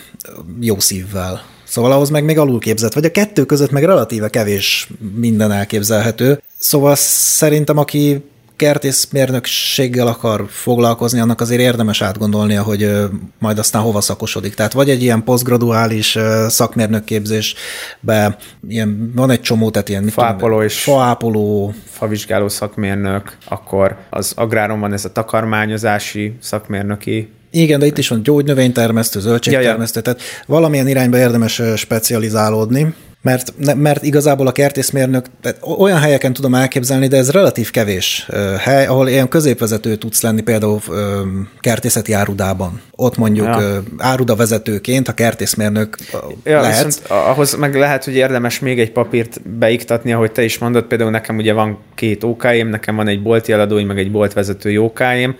jó szívvel. Szóval ahhoz meg még alulképzett vagy. A kettő között meg relatíve kevés minden elképzelhető. Szóval szerintem, aki kertészmérnökséggel akar foglalkozni, annak azért érdemes átgondolnia, hogy majd aztán hova szakosodik. Tehát vagy egy ilyen posztgraduális szakmérnökképzésbe, ilyen, van egy csomó, tehát ilyen tudom, Faápoló és- faápoló, favizsgáló szakmérnök, akkor az agráron van ez a takarmányozási szakmérnöki. Igen, de itt is van gyógynövénytermesztő, zöldségtermesztő, tehát valamilyen irányba érdemes specializálódni, mert, mert igazából a kertészmérnök olyan helyeken tudom elképzelni, de ez relatív kevés hely, ahol ilyen középvezető tudsz lenni például kertészeti árudában. Ott mondjuk Ja. áruda vezetőként a kertészmérnök Ja, lehet. viszont ahhoz meg lehet, hogy érdemes még egy papírt beiktatni, ahogy te is mondod, például nekem ugye van két OK-im, nekem van egy bolti eladóim, meg egy boltvezetői OK-im,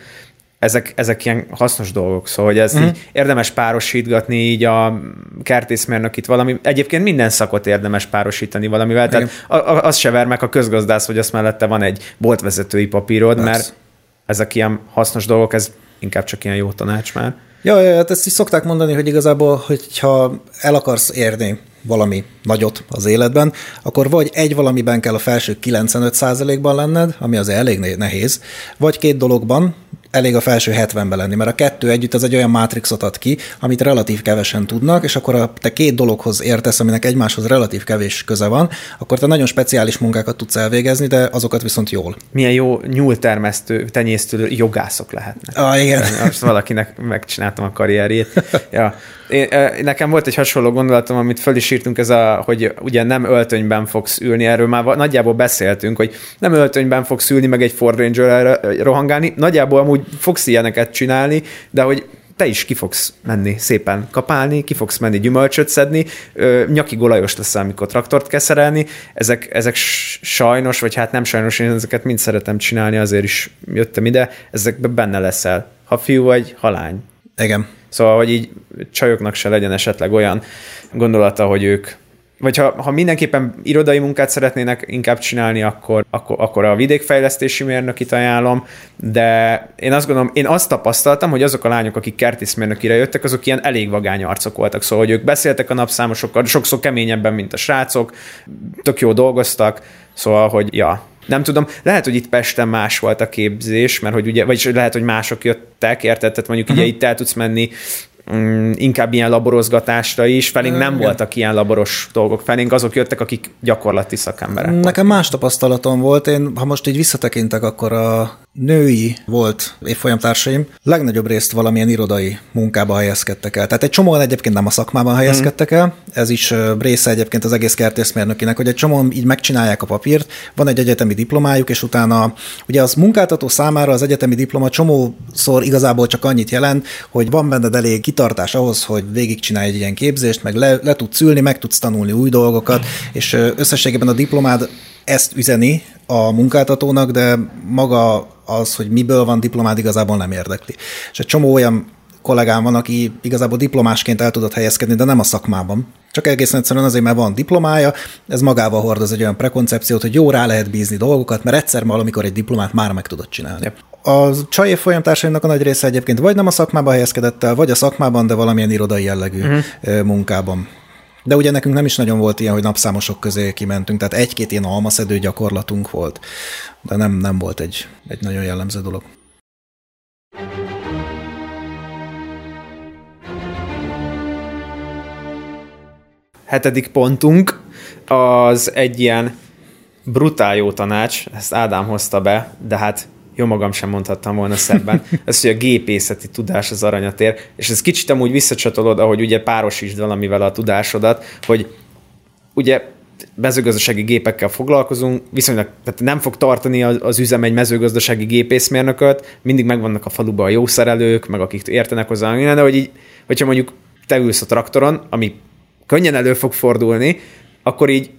ezek, ezek ilyen hasznos dolgok, szóval hogy Mhm. mm. így érdemes párosítgatni így a kertészmérnök itt valami, egyébként minden szakot érdemes párosítani valamivel, tehát a- a- az se ver meg a közgazdász, hogy azt mellette van egy boltvezetői papírod, Persze. mert ezek ilyen hasznos dolgok, ez inkább csak ilyen jó tanács már. Ja, ja, hát ezt is szokták mondani, hogy igazából, hogyha el akarsz érni valami nagyot az életben, akkor vagy egy valamiben kell a felső 95%-ban lenned, ami az elég ne- nehéz, vagy két dologban, elég a felső 70-ben lenni, mert a kettő együtt az egy olyan mátrixot ad ki, amit relatív kevesen tudnak, és akkor a te két dologhoz értesz, aminek egymáshoz relatív kevés köze van, akkor te nagyon speciális munkákat tudsz elvégezni, de azokat viszont jól. Milyen jó nyúltermesztő, tenyésztő jogászok lehetnek. Ah, igen. Most valakinek megcsináltam a karrierjét. Ja. Én, nekem volt egy hasonló gondolatom, amit föl is írtunk, ez a, hogy ugye nem öltönyben fogsz ülni, erről már nagyjából beszéltünk, hogy nem öltönyben fogsz ülni, meg egy Ford ranger rohangálni, nagyjából amúgy fogsz ilyeneket csinálni, de hogy te is ki fogsz menni szépen kapálni, ki fogsz menni gyümölcsöt szedni, nyaki golajos leszel, amikor traktort kell szerelni. Ezek, ezek sajnos, vagy hát nem sajnos, én ezeket mind szeretem csinálni, azért is jöttem ide, ezekben benne leszel. Ha fiú vagy, ha lány. Igen. Szóval, hogy így csajoknak se legyen esetleg olyan gondolata, hogy ők vagy ha, ha mindenképpen irodai munkát szeretnének inkább csinálni, akkor, akkor, akkor a vidékfejlesztési mérnökit ajánlom, de én azt gondolom, én azt tapasztaltam, hogy azok a lányok, akik kertészmérnökire jöttek, azok ilyen elég vagány arcok voltak, szóval hogy ők beszéltek a napszámosokkal, sokszor keményebben, mint a srácok, tök jó dolgoztak, szóval, hogy ja, nem tudom, lehet, hogy itt Pesten más volt a képzés, mert hogy ugye, vagyis lehet, hogy mások jöttek, érted? Tehát mondjuk uh-huh. ugye itt el tudsz menni mm, inkább ilyen laborozgatásra is, felénk nem Igen. voltak ilyen laboros dolgok, felénk azok jöttek, akik gyakorlati szakemberek. Nekem voltak. más tapasztalatom volt, én ha most így visszatekintek, akkor a női volt évfolyamtársaim, legnagyobb részt valamilyen irodai munkába helyezkedtek el. Tehát egy csomóan egyébként nem a szakmában helyezkedtek el, ez is része egyébként az egész kertészmérnökinek, hogy egy csomóan így megcsinálják a papírt, van egy egyetemi diplomájuk, és utána ugye az munkáltató számára az egyetemi diploma csomószor igazából csak annyit jelent, hogy van benned elég kitartás ahhoz, hogy végigcsinálj egy ilyen képzést, meg le, le tudsz ülni, meg tudsz tanulni új dolgokat, és összességében a diplomád ezt üzeni a munkáltatónak, de maga az, hogy miből van diplomád, igazából nem érdekli. És egy csomó olyan kollégám van, aki igazából diplomásként el tudott helyezkedni, de nem a szakmában. Csak egészen egyszerűen azért, mert van diplomája, ez magával hordoz egy olyan prekoncepciót, hogy jó, rá lehet bízni dolgokat, mert egyszer valamikor egy diplomát már meg tudod csinálni. Yep. A csaj folyamtársaimnak a nagy része egyébként vagy nem a szakmában helyezkedett el, vagy a szakmában, de valamilyen irodai jellegű uh-huh. munkában. De ugye nekünk nem is nagyon volt ilyen, hogy napszámosok közé kimentünk, tehát egy-két ilyen almaszedő gyakorlatunk volt, de nem, nem volt egy, egy nagyon jellemző dolog. Hetedik pontunk az egy ilyen brutál jó tanács, ezt Ádám hozta be, de hát jó magam sem mondhattam volna szebben, ez, hogy a gépészeti tudás az aranyatér, és ez kicsit amúgy visszacsatolod, ahogy ugye párosítsd valamivel a tudásodat, hogy ugye mezőgazdasági gépekkel foglalkozunk, viszonylag tehát nem fog tartani az, az üzem egy mezőgazdasági gépészmérnököt, mindig megvannak a faluban a jó szerelők, meg akik értenek hozzá, de hogy így, hogyha mondjuk te ülsz a traktoron, ami könnyen elő fog fordulni, akkor így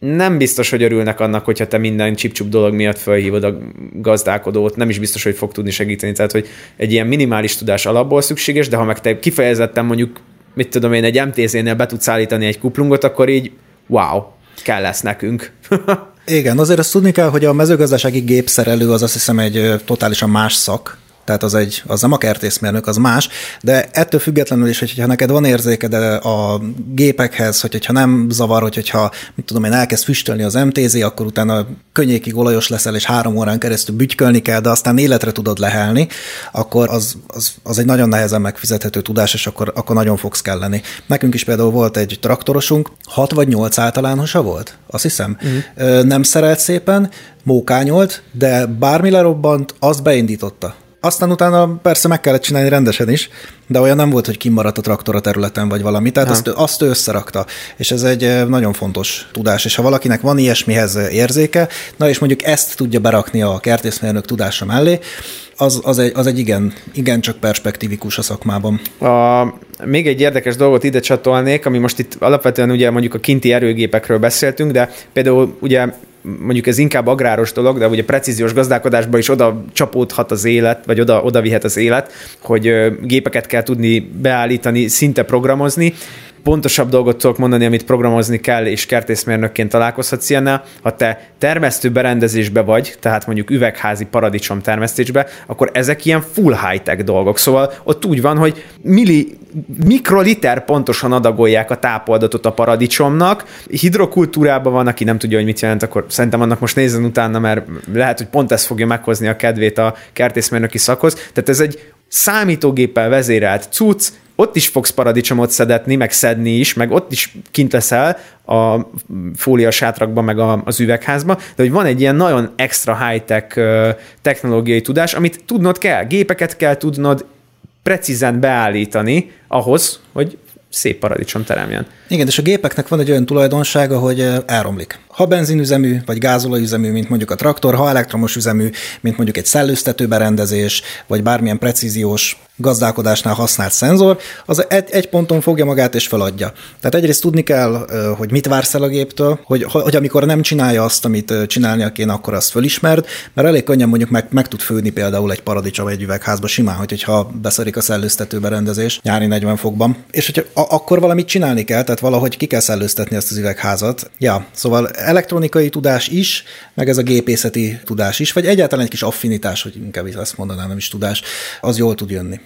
nem biztos, hogy örülnek annak, hogyha te minden csipcsup dolog miatt felhívod a gazdálkodót, nem is biztos, hogy fog tudni segíteni. Tehát, hogy egy ilyen minimális tudás alapból szükséges, de ha meg te kifejezetten mondjuk, mit tudom én, egy MTZ-nél be tudsz állítani egy kuplungot, akkor így wow, kell lesz nekünk. Igen, azért azt tudni kell, hogy a mezőgazdasági gépszerelő az azt hiszem egy totálisan más szak, tehát az, egy, az nem a kertészmérnök, az más, de ettől függetlenül is, hogyha neked van érzéked a gépekhez, hogy, hogyha nem zavar, hogy, hogyha mit tudom én, elkezd füstölni az MTZ, akkor utána könnyékig olajos leszel, és három órán keresztül bütykölni kell, de aztán életre tudod lehelni, akkor az, az, az egy nagyon nehezen megfizethető tudás, és akkor, akkor nagyon fogsz kelleni. Nekünk is például volt egy traktorosunk, 6 vagy 8 általánosa volt, azt hiszem. Uh-huh. Nem szerelt szépen, mókányolt, de bármi lerobbant, azt beindította. Aztán utána persze meg kellett csinálni rendesen is, de olyan nem volt, hogy kimaradt a traktor a területen, vagy valami. Tehát azt, azt ő összerakta. És ez egy eh, nagyon fontos tudás. És ha valakinek van ilyesmihez érzéke, na és mondjuk ezt tudja berakni a kertészmérnök tudása mellé, az, az, egy, az egy igen, igen csak perspektívikus a szakmában. A, még egy érdekes dolgot ide csatolnék, ami most itt alapvetően ugye mondjuk a kinti erőgépekről beszéltünk, de például ugye mondjuk ez inkább agráros dolog, de ugye precíziós gazdálkodásban is oda csapódhat az élet, vagy oda, oda vihet az élet, hogy gépeket kell tudni beállítani, szinte programozni, pontosabb dolgot tudok mondani, amit programozni kell, és kertészmérnökként találkozhatsz ilyennel. Ha te termesztő berendezésbe vagy, tehát mondjuk üvegházi paradicsom termesztésbe, akkor ezek ilyen full high-tech dolgok. Szóval ott úgy van, hogy milli, mikroliter pontosan adagolják a tápoldatot a paradicsomnak. Hidrokultúrában van, aki nem tudja, hogy mit jelent, akkor szerintem annak most nézzen utána, mert lehet, hogy pont ez fogja meghozni a kedvét a kertészmérnöki szakhoz. Tehát ez egy számítógéppel vezérelt cucc, ott is fogsz paradicsomot szedetni, meg szedni is, meg ott is kint leszel a fólia sátrakban, meg a, az üvegházban, de hogy van egy ilyen nagyon extra high-tech technológiai tudás, amit tudnod kell, gépeket kell tudnod precízen beállítani ahhoz, hogy szép paradicsom teremjen. Igen, és a gépeknek van egy olyan tulajdonsága, hogy elromlik. Ha benzinüzemű, vagy gázolajüzemű, mint mondjuk a traktor, ha elektromos üzemű, mint mondjuk egy szellőztető berendezés, vagy bármilyen precíziós gazdálkodásnál használt szenzor, az egy, ponton fogja magát és feladja. Tehát egyrészt tudni kell, hogy mit vársz el a géptől, hogy, hogy amikor nem csinálja azt, amit csinálnia kéne, akkor azt fölismerd, mert elég könnyen mondjuk meg, meg tud főni például egy paradicsom egy üvegházba simán, hogy, hogyha beszerik a szellőztető berendezés nyári 40 fokban. És hogyha a- akkor valamit csinálni kell, tehát valahogy ki kell szellőztetni ezt az üvegházat. Ja, szóval elektronikai tudás is, meg ez a gépészeti tudás is, vagy egyáltalán egy kis affinitás, hogy inkább azt mondanám, nem is tudás, az jól tud jönni.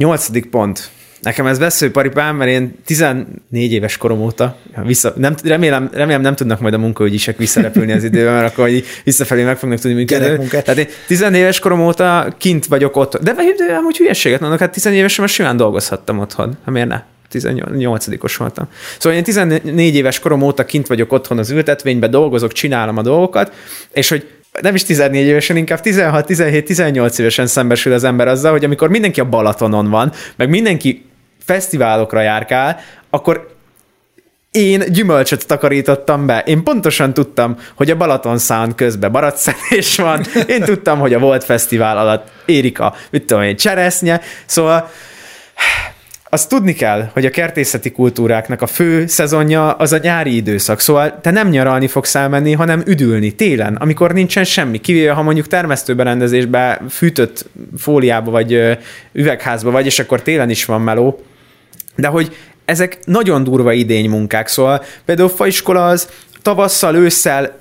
Nyolcadik pont. Nekem ez veszőparipám, mert én 14 éves korom óta, vissza, nem, remélem, remélem nem tudnak majd a munkaügyisek visszarepülni az időben, mert akkor így visszafelé meg fognak tudni működni. Tehát én 14 éves korom óta kint vagyok ott. De, de amúgy hülyeséget mondok, hát 14 évesen már simán dolgozhattam otthon. Hát miért ne? 18-os voltam. Szóval én 14 éves korom óta kint vagyok otthon az ültetvényben, dolgozok, csinálom a dolgokat, és hogy nem is 14 évesen, inkább 16, 17, 18 évesen szembesül az ember azzal, hogy amikor mindenki a Balatonon van, meg mindenki fesztiválokra járkál, akkor én gyümölcsöt takarítottam be. Én pontosan tudtam, hogy a Balaton Sound közben baratszenés van. Én tudtam, hogy a Volt Fesztivál alatt érik a, mit tudom én, cseresznye. Szóval azt tudni kell, hogy a kertészeti kultúráknak a fő szezonja az a nyári időszak. Szóval te nem nyaralni fogsz elmenni, hanem üdülni télen, amikor nincsen semmi. Kivéve, ha mondjuk termesztőberendezésbe fűtött fóliába vagy üvegházba vagy, és akkor télen is van meló. De hogy ezek nagyon durva idénymunkák, szóval például faiskola az tavasszal, ősszel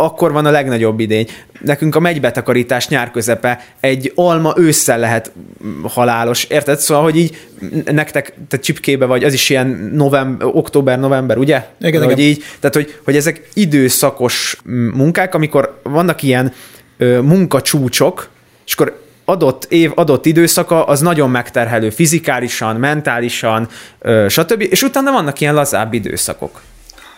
akkor van a legnagyobb idény. Nekünk a megybetakarítás nyár közepe, egy alma ősszel lehet mm, halálos, érted? Szóval, hogy így nektek, te csipkébe vagy, az is ilyen november, október, november, ugye? Igen, hogy igen. így, tehát, hogy, hogy ezek időszakos mm, munkák, amikor vannak ilyen ö, munkacsúcsok, és akkor adott év, adott időszaka az nagyon megterhelő fizikálisan, mentálisan, ö, stb. És utána vannak ilyen lazább időszakok.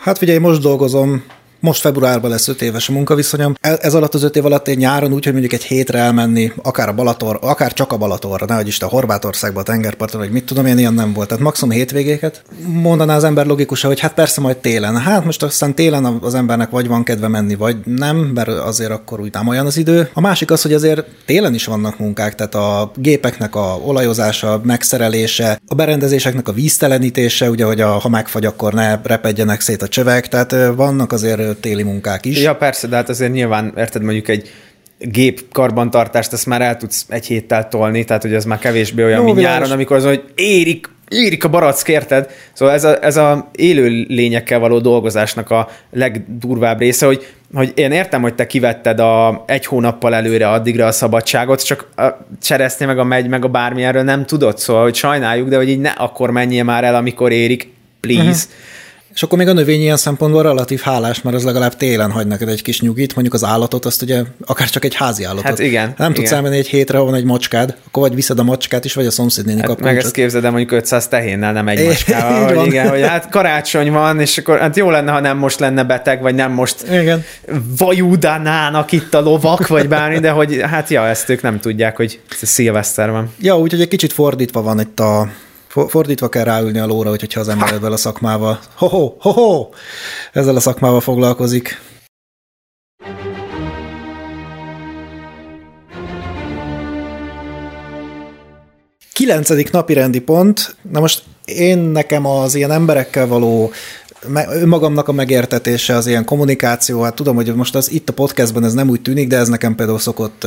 Hát figyelj, most dolgozom, most februárban lesz öt éves a munkaviszonyom. E- Ez alatt az öt év alatt én nyáron úgy, hogy mondjuk egy hétre elmenni, akár a Balator, akár csak a Balatorra, nehogy Isten Horvátországba, a tengerparton, vagy mit tudom én, ilyen nem volt. Tehát maximum hétvégéket. Mondaná az ember logikusan, hogy hát persze majd télen. Hát most aztán télen az embernek vagy van kedve menni, vagy nem, mert azért akkor úgy nem olyan az idő. A másik az, hogy azért télen is vannak munkák, tehát a gépeknek a olajozása, megszerelése, a berendezéseknek a víztelenítése, ugye, hogy a, ha megfagy, akkor ne repedjenek szét a csövek, tehát vannak azért téli munkák is. Ja, persze, de hát azért nyilván, érted, mondjuk egy gép karbantartást, ezt már el tudsz egy héttel tolni, tehát hogy ez már kevésbé olyan, Jó, mint világos. nyáron, amikor az, hogy érik, érik a barack, érted? Szóval ez a, ez a élő lényekkel való dolgozásnak a legdurvább része, hogy, hogy én értem, hogy te kivetted a egy hónappal előre addigra a szabadságot, csak a cseresznye meg a megy, meg a bármilyenről nem tudod, szóval, hogy sajnáljuk, de hogy így ne akkor menjél már el, amikor érik, please. Uh-huh. És akkor még a növény ilyen szempontból relatív hálás, mert az legalább télen hagy neked egy kis nyugit, mondjuk az állatot, azt ugye akár csak egy házi állatot. Hát igen, Nem tudsz igen. elmenni egy hétre, ha van egy macskád, akkor vagy viszed a macskát is, vagy a szomszédnéni Hát meg ezt képzeld el mondjuk 500 tehénnel, nem egy macskával, hogy igen, hogy hát karácsony van, és akkor hát jó lenne, ha nem most lenne beteg, vagy nem most Igen. vajudanának itt a lovak, vagy bármi, de hogy hát ja, ezt ők nem tudják, hogy szilveszter van. Ja, úgyhogy egy kicsit fordítva van itt a fordítva kell ráülni a lóra, hogyha az ember ezzel a szakmával, ho-ho, ho-ho, ezzel a szakmával foglalkozik. Kilencedik napi rendi pont. Na most én nekem az ilyen emberekkel való önmagamnak a megértetése, az ilyen kommunikáció, hát tudom, hogy most az itt a podcastban ez nem úgy tűnik, de ez nekem például szokott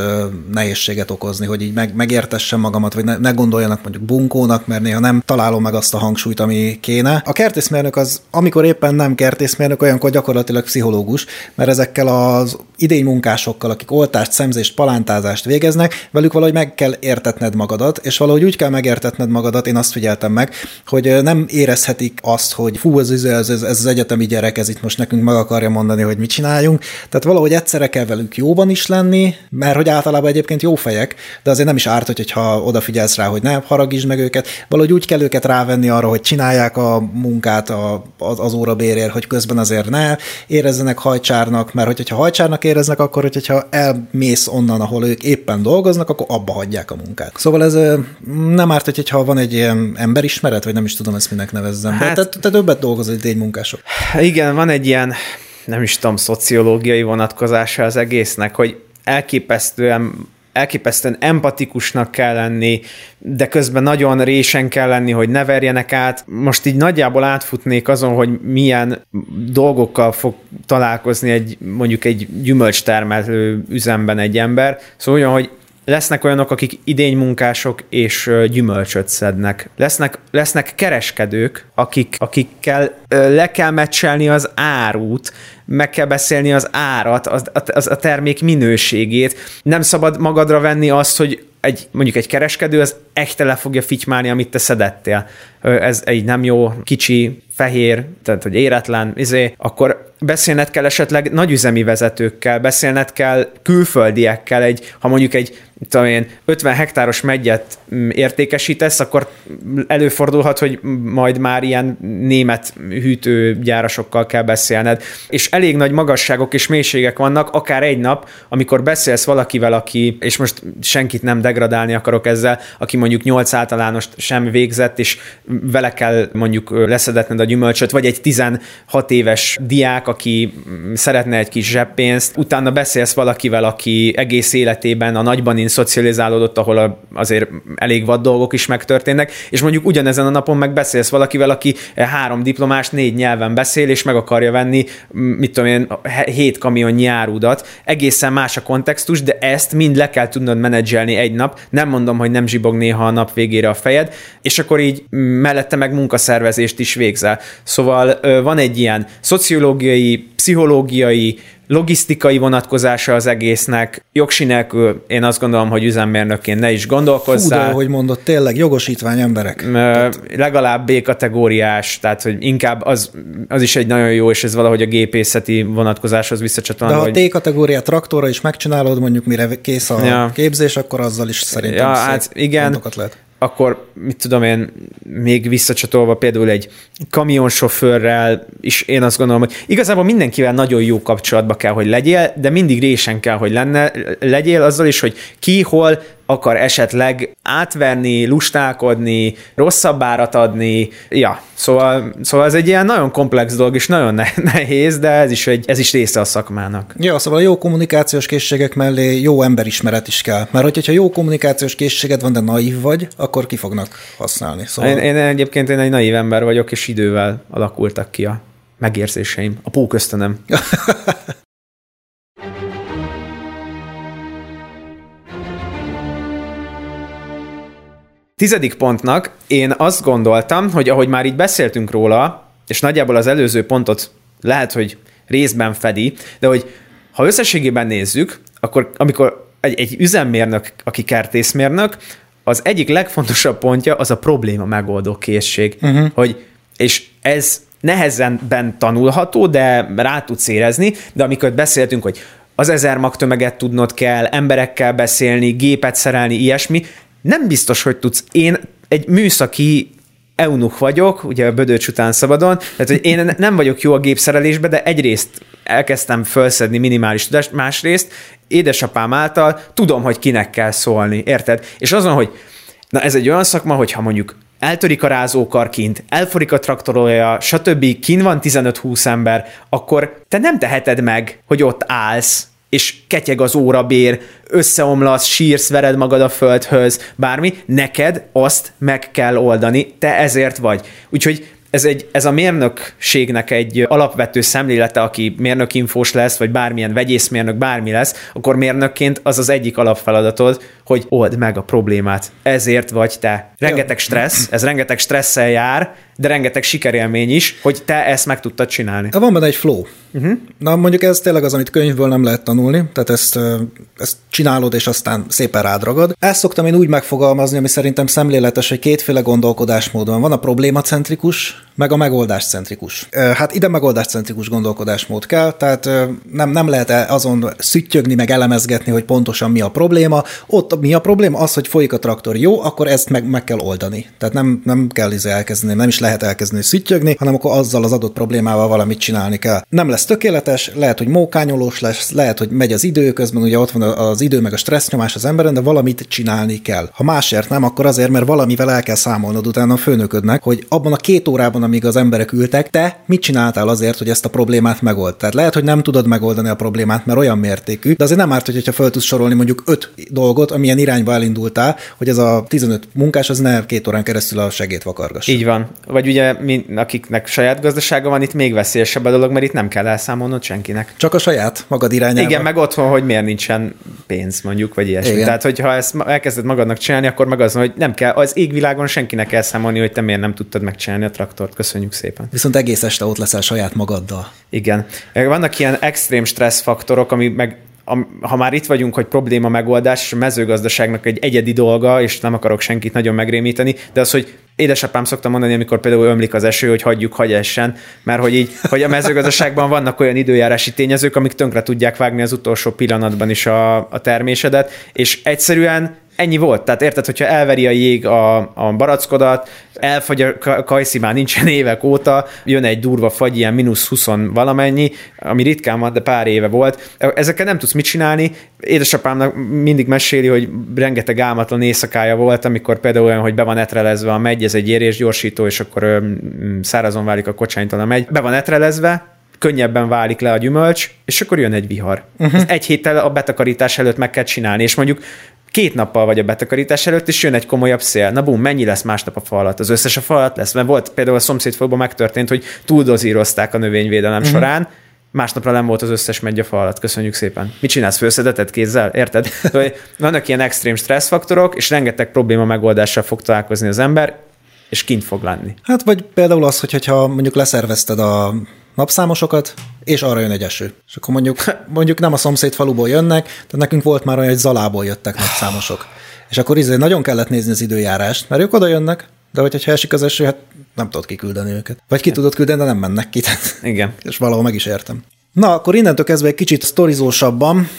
nehézséget okozni, hogy így meg, megértessem magamat, vagy ne, ne gondoljanak mondjuk bunkónak, mert néha nem találom meg azt a hangsúlyt, ami kéne. A kertészmérnök az, amikor éppen nem kertészmérnök, olyankor gyakorlatilag pszichológus, mert ezekkel az idénymunkásokkal, akik oltást, szemzést, palántázást végeznek, velük valahogy meg kell értetned magadat, és valahogy úgy kell megértetned magadat, én azt figyeltem meg, hogy nem érezhetik azt, hogy fú, ez, ez, ez, ez az egyetemi gyerek, ez itt most nekünk meg akarja mondani, hogy mit csináljunk. Tehát valahogy egyszerre kell velük jóban is lenni, mert hogy általában egyébként jó fejek, de azért nem is árt, hogy- hogyha odafigyelsz rá, hogy ne haragítsd meg őket. Valahogy úgy kell őket rávenni arra, hogy csinálják a munkát a, az, az órabérért, hogy közben azért ne érezzenek hajcsárnak, mert hogy- hogyha hajcsárnak éreznek, akkor hogy- hogyha elmész onnan, ahol ők éppen dolgoznak, akkor abba hagyják a munkát. Szóval ez nem árt, hogy- hogyha van egy ilyen emberismeret, vagy nem is tudom ezt minek nevezzem. Hát, Hát- te, te, többet dolgozol egy munkások. Igen, van egy ilyen, nem is tudom, szociológiai vonatkozása az egésznek, hogy elképesztően elképesztően empatikusnak kell lenni, de közben nagyon résen kell lenni, hogy ne verjenek át. Most így nagyjából átfutnék azon, hogy milyen dolgokkal fog találkozni egy mondjuk egy gyümölcstermelő üzemben egy ember. Szóval olyan, hogy lesznek olyanok, akik idénymunkások és gyümölcsöt szednek. Lesznek, lesznek kereskedők, akik, akikkel le kell meccselni az árut, meg kell beszélni az árat, az, az, a termék minőségét. Nem szabad magadra venni azt, hogy egy, mondjuk egy kereskedő az echte le fogja fitymálni, amit te szedettél. Ez egy nem jó, kicsi, fehér, tehát hogy éretlen, izé, akkor beszélned kell esetleg nagyüzemi vezetőkkel, beszélned kell külföldiekkel, egy, ha mondjuk egy tudom én, 50 hektáros megyet mm, értékesítesz, akkor előfordulhat, hogy majd már ilyen német hűtőgyárasokkal kell beszélned. És elég nagy magasságok és mélységek vannak, akár egy nap, amikor beszélsz valakivel, aki, és most senkit nem degradálni akarok ezzel, aki mondjuk 8 általánost sem végzett, és vele kell mondjuk leszedetned a gyümölcsöt, vagy egy 16 éves diák, aki mm, szeretne egy kis zseppénzt, utána beszélsz valakivel, aki egész életében a nagyban szocializálódott, ahol azért elég vad dolgok is megtörténnek, és mondjuk ugyanezen a napon meg beszélsz valakivel, aki három diplomás, négy nyelven beszél, és meg akarja venni, mit tudom én, hét kamion nyárudat. Egészen más a kontextus, de ezt mind le kell tudnod menedzselni egy nap. Nem mondom, hogy nem zsibog néha a nap végére a fejed, és akkor így mellette meg munkaszervezést is végzel. Szóval van egy ilyen szociológiai, pszichológiai, logisztikai vonatkozása az egésznek. Jogsi nélkül én azt gondolom, hogy üzemmérnökként ne is gondolkozzál. Fú, de, hogy mondott, tényleg jogosítvány emberek. Ö, tehát... Legalább B-kategóriás, tehát hogy inkább az, az is egy nagyon jó, és ez valahogy a gépészeti vonatkozáshoz visszacsatol. De ha hogy... T-kategória traktorra is megcsinálod, mondjuk mire kész a ja. képzés, akkor azzal is szerintem ja, hát igen, lehet akkor mit tudom én, még visszacsatolva például egy kamionsofőrrel is én azt gondolom, hogy igazából mindenkivel nagyon jó kapcsolatba kell, hogy legyél, de mindig résen kell, hogy lenne, legyél azzal is, hogy ki, hol, akar esetleg átverni, lustálkodni, rosszabb árat adni. Ja, szóval, szóval ez egy ilyen nagyon komplex dolog, és nagyon nehéz, de ez is, egy, ez is része a szakmának. Ja, szóval a jó kommunikációs készségek mellé jó emberismeret is kell. Mert hogyha jó kommunikációs készséged van, de naív vagy, akkor ki fognak használni. Szóval... Én, én egyébként én egy naív ember vagyok, és idővel alakultak ki a megérzéseim, a póköztönem. Tizedik pontnak én azt gondoltam, hogy ahogy már így beszéltünk róla, és nagyjából az előző pontot lehet, hogy részben fedi, de hogy ha összességében nézzük, akkor amikor egy, egy üzemmérnök, aki kertészmérnök, az egyik legfontosabb pontja az a probléma megoldó készség, uh-huh. hogy, és ez nehezenben tanulható, de rá tudsz érezni, de amikor beszéltünk, hogy az ezer magtömeget tudnod kell, emberekkel beszélni, gépet szerelni, ilyesmi, nem biztos, hogy tudsz. Én egy műszaki eunuch vagyok, ugye a bödöcs után szabadon, tehát hogy én nem vagyok jó a gépszerelésbe, de egyrészt elkezdtem felszedni minimális tudást, másrészt édesapám által tudom, hogy kinek kell szólni, érted? És azon, hogy na ez egy olyan szakma, hogyha mondjuk eltörik a rázókar kint, elforik a traktorolja, stb. kin van 15-20 ember, akkor te nem teheted meg, hogy ott állsz, és ketyeg az órabér, összeomlasz, sírsz, vered magad a földhöz, bármi, neked azt meg kell oldani, te ezért vagy. Úgyhogy ez, egy, ez a mérnökségnek egy alapvető szemlélete, aki mérnökinfós lesz, vagy bármilyen vegyészmérnök, bármi lesz, akkor mérnökként az az egyik alapfeladatod, hogy old meg a problémát. Ezért vagy te. Rengeteg stressz, ez rengeteg stresszel jár, de rengeteg sikerélmény is, hogy te ezt meg tudtad csinálni. Van benne egy flow. Uh-huh. Na mondjuk ez tényleg az, amit könyvből nem lehet tanulni, tehát ezt, ezt csinálod, és aztán szépen rádragad. Ezt szoktam én úgy megfogalmazni, ami szerintem szemléletes, hogy kétféle gondolkodásmód van. Van a problémacentrikus, meg a megoldáscentrikus. Hát ide megoldáscentrikus gondolkodásmód kell, tehát nem, nem lehet azon szüttyögni, meg elemezgetni, hogy pontosan mi a probléma. Ott mi a probléma? Az, hogy folyik a traktor. Jó, akkor ezt meg, meg kell oldani. Tehát nem, nem kell izé elkezdeni, nem is lehet elkezdeni szüttyögni, hanem akkor azzal az adott problémával valamit csinálni kell. Nem lesz tökéletes, lehet, hogy mókányolós lesz, lehet, hogy megy az idő, közben ugye ott van az idő meg a stressz nyomás az emberen, de valamit csinálni kell. Ha másért nem, akkor azért, mert valamivel el kell számolnod utána a főnöködnek, hogy abban a két órában, amíg az emberek ültek, te mit csináltál azért, hogy ezt a problémát megold? Tehát lehet, hogy nem tudod megoldani a problémát, mert olyan mértékű, de azért nem árt, hogyha fel tudsz sorolni mondjuk öt dolgot, amilyen irányba elindultál, hogy ez a 15 munkás az ne két órán keresztül a segét vakargassa. Így van. Vagy ugye, mi, akiknek saját gazdasága van, itt még veszélyesebb a dolog, mert itt nem kell elszámolnod senkinek. Csak a saját magad irányába. Igen, meg otthon, hogy miért nincsen pénz, mondjuk, vagy ilyesmi. Igen. Tehát, hogyha ezt elkezded magadnak csinálni, akkor meg az, hogy nem kell, az égvilágon senkinek elszámolni, hogy te miért nem tudtad megcsinálni a traktort. Köszönjük szépen. Viszont egész este ott leszel saját magaddal. Igen. Vannak ilyen extrém stresszfaktorok, ami meg ha már itt vagyunk, hogy probléma megoldás, a mezőgazdaságnak egy egyedi dolga, és nem akarok senkit nagyon megrémíteni, de az, hogy édesapám szokta mondani, amikor például ömlik az eső, hogy hagyjuk, hagy essen, mert hogy így, hogy a mezőgazdaságban vannak olyan időjárási tényezők, amik tönkre tudják vágni az utolsó pillanatban is a, a termésedet, és egyszerűen ennyi volt. Tehát érted, hogyha elveri a jég a, a barackodat, elfagy a ka- kajszi már nincsen évek óta, jön egy durva fagy, ilyen mínusz 20 valamennyi, ami ritkán van, de pár éve volt. Ezekkel nem tudsz mit csinálni. Édesapámnak mindig meséli, hogy rengeteg álmatlan éjszakája volt, amikor például olyan, hogy be van etrelezve a megy, ez egy érésgyorsító, és akkor szárazon válik a kocsánytól a megy. Be van etrelezve, könnyebben válik le a gyümölcs, és akkor jön egy vihar. Uh-huh. Egy héttel a betakarítás előtt meg kell csinálni, és mondjuk két nappal vagy a betakarítás előtt, és jön egy komolyabb szél. Na bum, mennyi lesz másnap a falat? Az összes a falat lesz? Mert volt például a szomszédfalban megtörtént, hogy túldozírozták a növényvédelem uh-huh. során, másnapra nem volt az összes megyafa alatt. Köszönjük szépen. Mit csinálsz? Főszedeted kézzel? Érted? Szóval Vannak ilyen extrém stresszfaktorok, és rengeteg probléma megoldással fog találkozni az ember, és kint fog lenni. Hát vagy például az, hogy hogyha mondjuk leszervezted a napszámosokat, és arra jön egy eső. És akkor mondjuk, mondjuk nem a szomszéd faluból jönnek, de nekünk volt már olyan, hogy Zalából jöttek napszámosok. És akkor izé nagyon kellett nézni az időjárást, mert ők oda jönnek, de hogyha esik az eső, hát nem tudod kiküldeni őket. Vagy ki tudod küldeni, de nem mennek ki. Tehát- Igen. és valahol meg is értem. Na, akkor innentől kezdve egy kicsit sztorizósabban,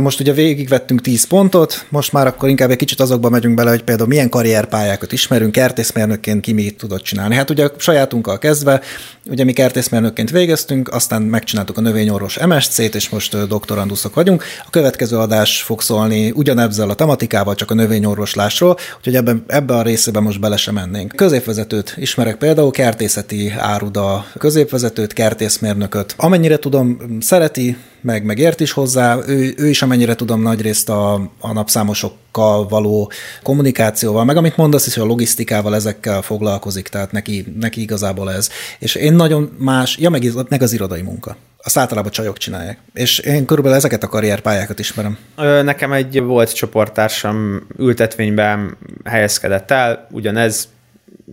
most ugye végigvettünk 10 pontot, most már akkor inkább egy kicsit azokba megyünk bele, hogy például milyen karrierpályákat ismerünk, kertészmérnökként ki mit tudott csinálni. Hát ugye sajátunkkal kezdve, ugye mi kertészmérnökként végeztünk, aztán megcsináltuk a növényorvos MSC-t, és most doktoranduszok vagyunk. A következő adás fog szólni ugyanebben a tematikával, csak a növényorvoslásról, úgyhogy ebben, ebbe a részében most bele sem mennénk. Középvezetőt ismerek például, kertészeti áruda középvezetőt, kertészmérnököt. Amennyire tudom, szereti, meg, meg ért is hozzá, ő, ő is amennyire tudom nagyrészt a, a napszámosokkal való kommunikációval, meg amit mondasz is, hogy a logisztikával ezekkel foglalkozik, tehát neki, neki igazából ez. És én nagyon más, ja meg, meg az irodai munka. Azt általában csajok csinálják. És én körülbelül ezeket a karrierpályákat ismerem. Nekem egy volt csoporttársam ültetvényben helyezkedett el, ugyanez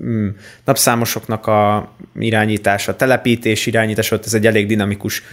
mm, napszámosoknak a irányítása, telepítés irányítás, ott ez egy elég dinamikus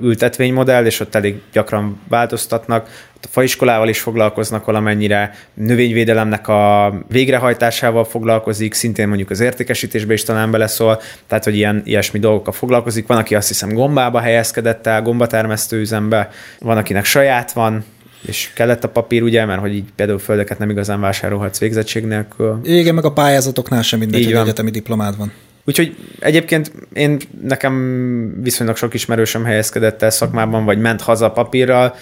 ültetvénymodell, és ott elég gyakran változtatnak. Ott a faiskolával is foglalkoznak valamennyire, növényvédelemnek a végrehajtásával foglalkozik, szintén mondjuk az értékesítésbe is talán beleszól, tehát hogy ilyen, ilyesmi dolgokkal foglalkozik. Van, aki azt hiszem gombába helyezkedett el, gombatermesztő üzembe, van, akinek saját van, és kellett a papír, ugye, mert hogy így például földeket nem igazán vásárolhatsz végzettség nélkül. Igen, meg a pályázatoknál sem mindegy, hogy egyetemi diplomád van. Úgyhogy egyébként én nekem viszonylag sok ismerősöm helyezkedett el szakmában, vagy ment haza papírral.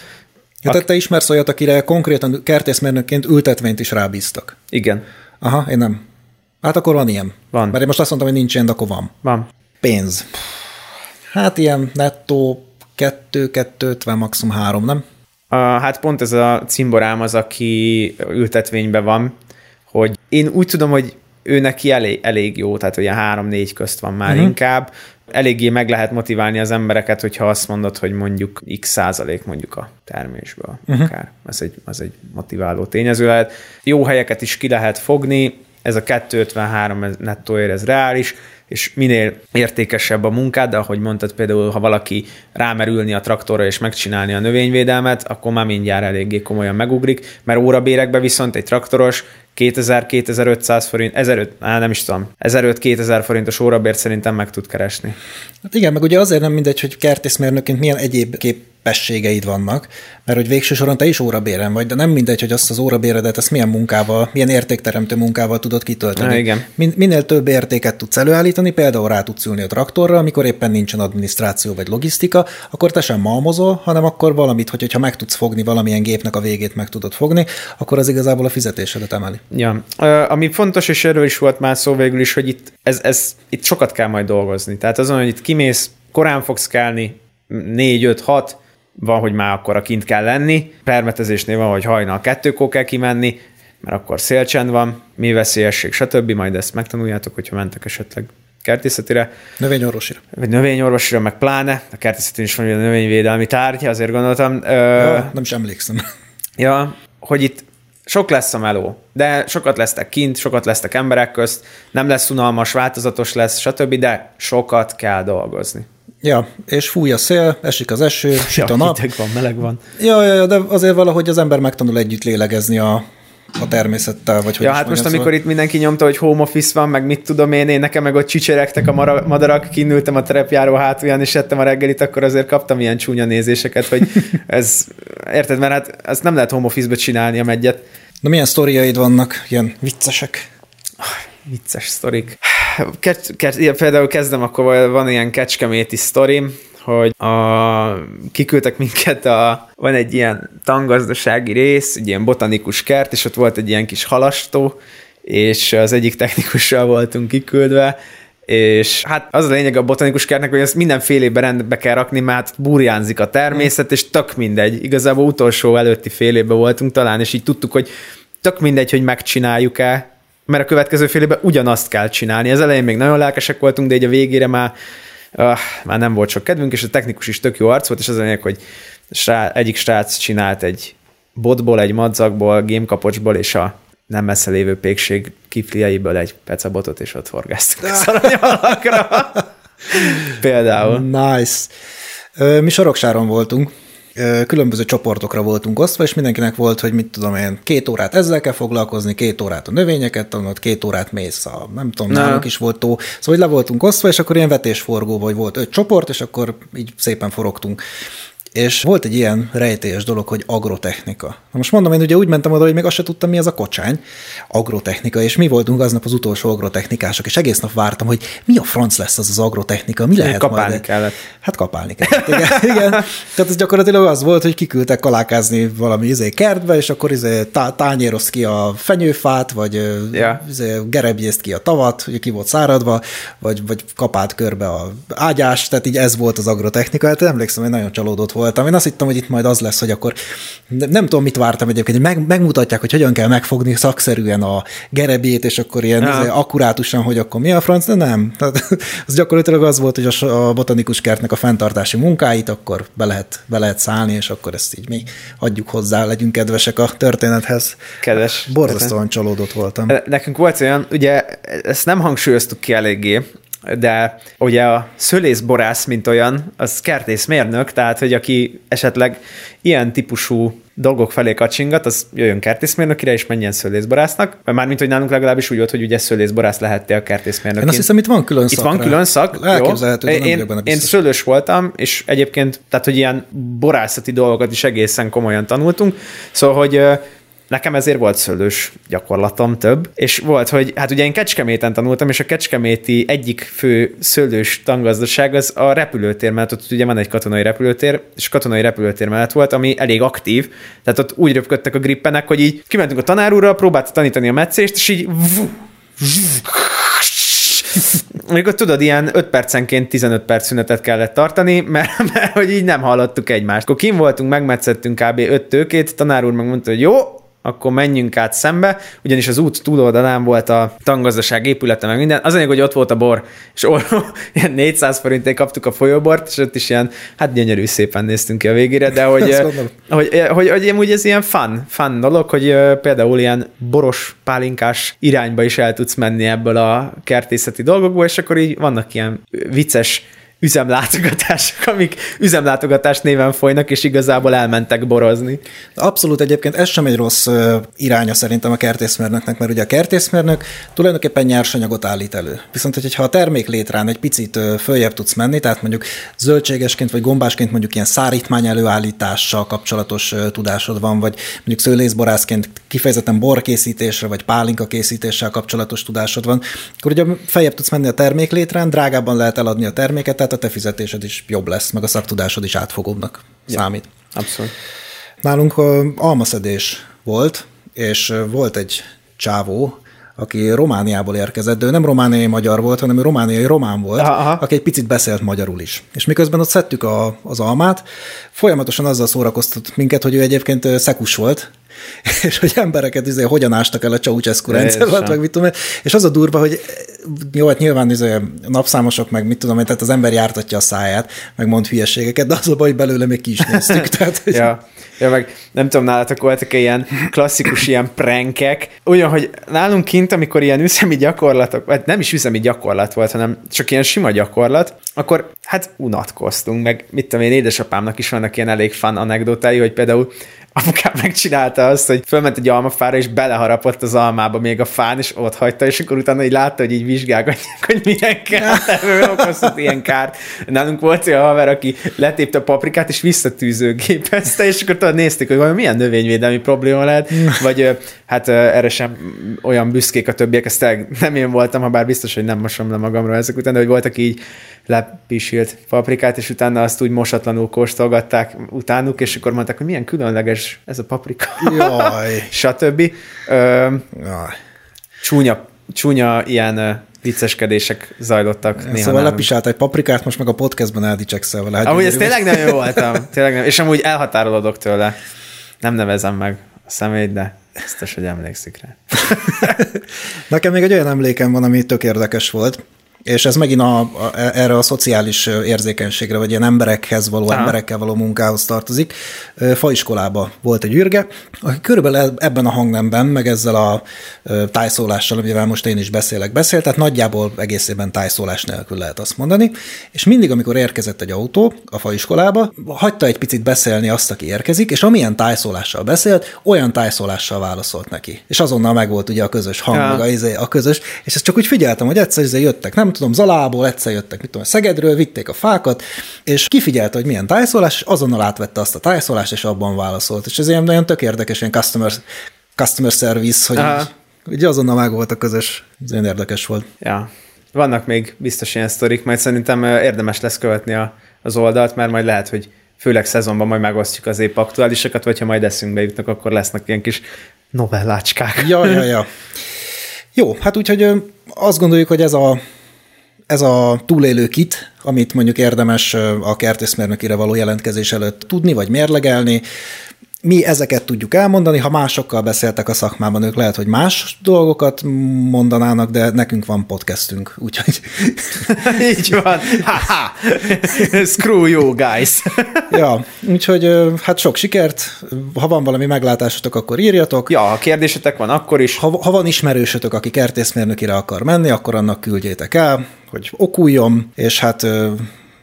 Ja, tehát te ismersz olyat, akire konkrétan kertészmérnökként ültetvényt is rábíztak. Igen, Aha, én nem. Hát akkor van ilyen. Van. Mert én most azt mondtam, hogy nincs ilyen, de akkor van. van. Pénz. Hát ilyen nettó 2-2-50, maximum 3, nem? A, hát pont ez a cimborám az, aki ültetvényben van, hogy én úgy tudom, hogy ő neki elég, elég jó, tehát olyan három-négy közt van már uh-huh. inkább. Eléggé meg lehet motiválni az embereket, hogyha azt mondod, hogy mondjuk x százalék mondjuk a termésből uh-huh. akár. Ez egy, az egy motiváló tényező lehet. Jó helyeket is ki lehet fogni, ez a 253 ez nettó ér, ez reális, és minél értékesebb a munkád, de ahogy mondtad például, ha valaki rámerülni a traktorra és megcsinálni a növényvédelmet, akkor már mindjárt eléggé komolyan megugrik, mert órabérekbe viszont egy traktoros 2000-2500 forint, 1500, á, nem is tudom, 1500-2000 forintos órabért szerintem meg tud keresni. Hát igen, meg ugye azért nem mindegy, hogy kertészmérnökként milyen egyéb kép képességeid vannak, mert hogy végső soron te is órabéren vagy, de nem mindegy, hogy azt az órabéredet, ezt milyen munkával, milyen értékteremtő munkával tudod kitölteni. Na, igen. Min- minél több értéket tudsz előállítani, például rá tudsz ülni a traktorra, amikor éppen nincsen adminisztráció vagy logisztika, akkor te sem malmozol, hanem akkor valamit, hogy, hogyha meg tudsz fogni valamilyen gépnek a végét meg tudod fogni, akkor az igazából a fizetésedet emeli. Ja. Ami fontos, és erről is volt már szó végül is, hogy itt, ez, ez, itt sokat kell majd dolgozni. Tehát azon, hogy itt kimész, korán fogsz kelni, 4, 5, 6, van, hogy már akkor a kint kell lenni, permetezésnél van, hogy hajnal kettőkor kell kimenni, mert akkor szélcsend van, mi veszélyesség, stb. Majd ezt megtanuljátok, hogyha mentek esetleg kertészetire, Növényorvosira. vagy növényorvosira, meg pláne, a kertészetén is van egy növényvédelmi tárgy, azért gondoltam. Ö, Ja, nem is emlékszem. Ja, hogy itt sok lesz a meló, de sokat lesztek kint, sokat lesztek emberek közt, nem lesz unalmas, változatos lesz, stb., de sokat kell dolgozni. Ja, és fúj a szél, esik az eső, süt a nap. hideg van, meleg van. Ja, ja, ja, de azért valahogy az ember megtanul együtt lélegezni a, a természettel, vagy hogy Ja, hát most mondjam, amikor itt mindenki nyomta, hogy home office van, meg mit tudom én, én nekem meg ott csicseregtek a mara- madarak, kinültem a terepjáró hátulján, és ettem a reggelit, akkor azért kaptam ilyen csúnya nézéseket, hogy ez, érted, mert hát ezt nem lehet home office-be csinálni a megyet. Na milyen sztoriaid vannak, ilyen viccesek? Vicces sztorik. Ke- ke- például kezdem, akkor van ilyen kecskeméti sztorim, hogy a, kiküldtek minket, a, van egy ilyen tangazdasági rész, egy ilyen botanikus kert, és ott volt egy ilyen kis halastó, és az egyik technikussal voltunk kiküldve, és hát az a lényeg a botanikus kertnek, hogy ezt mindenfélébe rendbe kell rakni, mert burjánzik a természet, és tök mindegy. Igazából utolsó előtti fél évben voltunk talán, és így tudtuk, hogy tök mindegy, hogy megcsináljuk-e, mert a következő fél évben ugyanazt kell csinálni. Az elején még nagyon lelkesek voltunk, de így a végére már, uh, már nem volt sok kedvünk, és a technikus is tök jó arc volt, és az a lényeg, hogy srá, egyik srác csinált egy botból, egy madzagból, gémkapocsból, és a nem messze lévő pékség kifliaiből egy pecabotot, és ott forgáztuk a szaranyalakra. Például. Nice. Mi Soroksáron voltunk, különböző csoportokra voltunk osztva, és mindenkinek volt, hogy mit tudom én, két órát ezzel kell foglalkozni, két órát a növényeket tanulod, két órát mész a, nem tudom, Na. nálunk is volt tó. Szóval hogy le voltunk osztva, és akkor ilyen vetésforgó, vagy volt öt csoport, és akkor így szépen forogtunk. És volt egy ilyen rejtélyes dolog, hogy agrotechnika. Na most mondom, én ugye úgy mentem oda, hogy még azt se tudtam, mi az a kocsány. Agrotechnika, és mi voltunk aznap az utolsó agrotechnikások, és egész nap vártam, hogy mi a franc lesz az az agrotechnika, mi lehet kapálni majd. kellett. Hát kapálni kellett, igen. igen. Tehát ez gyakorlatilag az volt, hogy kiküldtek kalákázni valami izé kertbe, és akkor izé tá- tányérozd ki a fenyőfát, vagy ja. izé gerebjézd ki a tavat, hogy ki volt száradva, vagy, vagy kapált körbe a ágyást, tehát így ez volt az agrotechnika. Hát emlékszem, hogy nagyon csalódott voltam. Én azt hittem, hogy itt majd az lesz, hogy akkor nem, tudom, mit vártam egyébként, hogy meg, megmutatják, hogy hogyan kell megfogni szakszerűen a gerebjét, és akkor ilyen Ja. izé, akkurátusan, hogy akkor mi a franc, de nem. Tehát az gyakorlatilag az volt, hogy a, a botanikus kertnek a fenntartási munkáit, akkor be lehet, be lehet szállni, és akkor ezt így mi adjuk hozzá, legyünk kedvesek a történethez. Kedves. Borzasztóan csalódott voltam. Nekünk volt olyan, ugye ezt nem hangsúlyoztuk ki eléggé, de ugye a szölészborász, mint olyan, az kertészmérnök, tehát hogy aki esetleg ilyen típusú dolgok felé kacsingat, az jöjjön kertészmérnökire, és menjen szölészborásznak. Mármint, hogy nálunk legalábbis úgy volt, hogy ugye szölészborász lehettél a kertészmérnök. Én azt hiszem, itt van külön Itt szak van rá. külön szak, Elképzelhető, nem én, benne én szőlős voltam, és egyébként, tehát, hogy ilyen borászati dolgokat is egészen komolyan tanultunk, szóval, hogy Nekem ezért volt szőlős gyakorlatom több, és volt, hogy hát ugye én Kecskeméten tanultam, és a Kecskeméti egyik fő szőlős tangazdaság az a repülőtér, mert ott ugye van egy katonai repülőtér, és katonai repülőtér mellett volt, ami elég aktív, tehát ott úgy röpködtek a grippenek, hogy így kimentünk a tanár úrral, próbálta tanítani a meccést, és így Amikor tudod, ilyen 5 percenként 15 perc szünetet kellett tartani, mert, mert hogy így nem hallottuk egymást. Akkor kim voltunk, megmetszettünk kb. 5 tőkét, tanár úr megmondta, hogy jó, akkor menjünk át szembe, ugyanis az út túloldalán volt a tangazdaság épülete, meg minden. Az a lényeg, hogy ott volt a bor, és orró, ilyen 400 forintért kaptuk a folyóbort, és ott is ilyen, hát gyönyörű szépen néztünk ki a végére, de hogy, hogy, hogy, hogy, hogy amúgy ez ilyen fun, fun dolog, hogy például ilyen boros, pálinkás irányba is el tudsz menni ebből a kertészeti dolgokból, és akkor így vannak ilyen vicces üzemlátogatások, amik üzemlátogatás néven folynak, és igazából elmentek borozni. Abszolút egyébként ez sem egy rossz iránya szerintem a kertészmérnöknek, mert ugye a kertészmérnök tulajdonképpen nyersanyagot állít elő. Viszont, hogyha a termék létrán egy picit följebb tudsz menni, tehát mondjuk zöldségesként vagy gombásként mondjuk ilyen szárítmány előállítással kapcsolatos tudásod van, vagy mondjuk szőlészborászként kifejezetten borkészítésre vagy pálinka készítéssel kapcsolatos tudásod van, akkor ugye feljebb tudsz menni a termék létrán, drágábban lehet eladni a terméket, tehát a te fizetésed is jobb lesz, meg a szaktudásod is átfogóbbnak számít. Abszolút. Nálunk ö, almaszedés volt, és volt egy csávó, aki Romániából érkezett, de ő nem romániai magyar volt, hanem ő romániai román volt, Aha, aki egy picit beszélt magyarul is. És miközben ott szedtük a, az almát, folyamatosan azzal szórakoztat minket, hogy ő egyébként szekus volt, és hogy embereket izé, hogyan ástak el a Ceausescu rendszer alatt, meg mit tudom. És az a durva, hogy jó, hát nyilván izé, napszámosok, meg mit tudom én, tehát az ember jártatja a száját, meg mond hülyeségeket, de az a baj, hogy belőle még ki is néztük. Tehát, hogy Ja. ja, meg nem tudom, nálatok voltak ilyen klasszikus ilyen prankek, olyan, hogy nálunk kint, amikor ilyen üzemi gyakorlatok, vagy nem is üzemi gyakorlat volt, hanem csak ilyen sima gyakorlat, akkor hát unatkoztunk, meg mit tudom én, édesapámnak is vannak ilyen elég fan anekdotái, hogy például apukám megcsinálta azt, hogy fölment egy almafára, és beleharapott az almába még a fán, és ott hagyta, és akkor utána így látta, hogy így vizsgálgatják, hogy milyen kárt, okozhat ilyen kárt. Nálunk volt olyan haver, aki letépte a paprikát, és visszatűzőgépezte, és akkor tudod, néztük, hogy valami milyen növényvédelmi probléma lehet, vagy hát erre sem olyan büszkék a többiek, ezt nem én voltam, ha bár biztos, hogy nem mosom le magamról ezek után, de hogy voltak így lepisilt paprikát, és utána azt úgy mosatlanul kóstolgatták utánuk, és akkor mondták, hogy milyen különleges ez a paprika. Jaj. Stb. Ö, Jaj. csúnya, csúnya ilyen vicceskedések zajlottak néha Szóval nálunk. lepisált egy paprikát, most meg a podcastban eldicsekszel vele. Hát Amúgy ez tényleg nem jó voltam. Tényleg nem. És amúgy elhatárolódok tőle. Nem nevezem meg a személyt, de biztos, hogy emlékszik rá. Nekem még egy olyan emlékem van, ami tök érdekes volt, és ez megint a, a, erre a szociális érzékenységre, vagy ilyen emberekhez való, Aha. emberekkel való munkához tartozik. Faiskolába volt egy űrge, aki körülbelül ebben a hangnemben, meg ezzel a tájszólással, amivel most én is beszélek, beszélt, tehát nagyjából egészében tájszólás nélkül lehet azt mondani, és mindig, amikor érkezett egy autó a faiskolába, hagyta egy picit beszélni azt, aki érkezik, és amilyen tájszólással beszélt, olyan tájszólással válaszolt neki. És azonnal megvolt ugye a közös hang, Ja. meg a, izé, a közös, és ezt csak úgy figyeltem, hogy egyszer jöttek, nem tudom, Zalából, egyszer jöttek, mit tudom, Szegedről, vitték a fákat, és kifigyelte, hogy milyen tájszólás, és azonnal átvette azt a tájszólást, és abban válaszolt. És ez ilyen nagyon tök érdekes, ilyen customer, customer service, hogy Aha. így, így azonnal meg volt a közös, ez olyan érdekes volt. Ja. Vannak még biztos ilyen sztorik, majd szerintem érdemes lesz követni a, az oldalt, mert majd lehet, hogy főleg szezonban majd megosztjuk az épp aktuálisokat, vagy ha majd eszünkbe jutnak, akkor lesznek ilyen kis novellácskák. Ja, ja, ja. Jó, hát úgyhogy azt gondoljuk, hogy ez a, ez a túlélő kit, amit mondjuk érdemes a kertészmérnökire való jelentkezés előtt tudni, vagy mérlegelni, mi ezeket tudjuk elmondani, ha másokkal beszéltek a szakmában, ők lehet, hogy más dolgokat mondanának, de nekünk van podcastünk, úgyhogy Így van. Ha-ha. Screw you, guys. ja, úgyhogy hát sok sikert, ha van valami meglátásotok, akkor írjatok, ja, ha kérdésetek van, akkor is. Ha, ha van ismerősötök, aki kertészmérnökire akar menni, akkor annak küldjétek el, hogy okuljon, és hát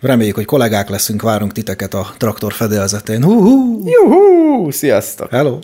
reméljük, hogy kollégák leszünk, várunk titeket a traktor fedélzetén. Hú, hú. Juhú, sziasztok! Hello!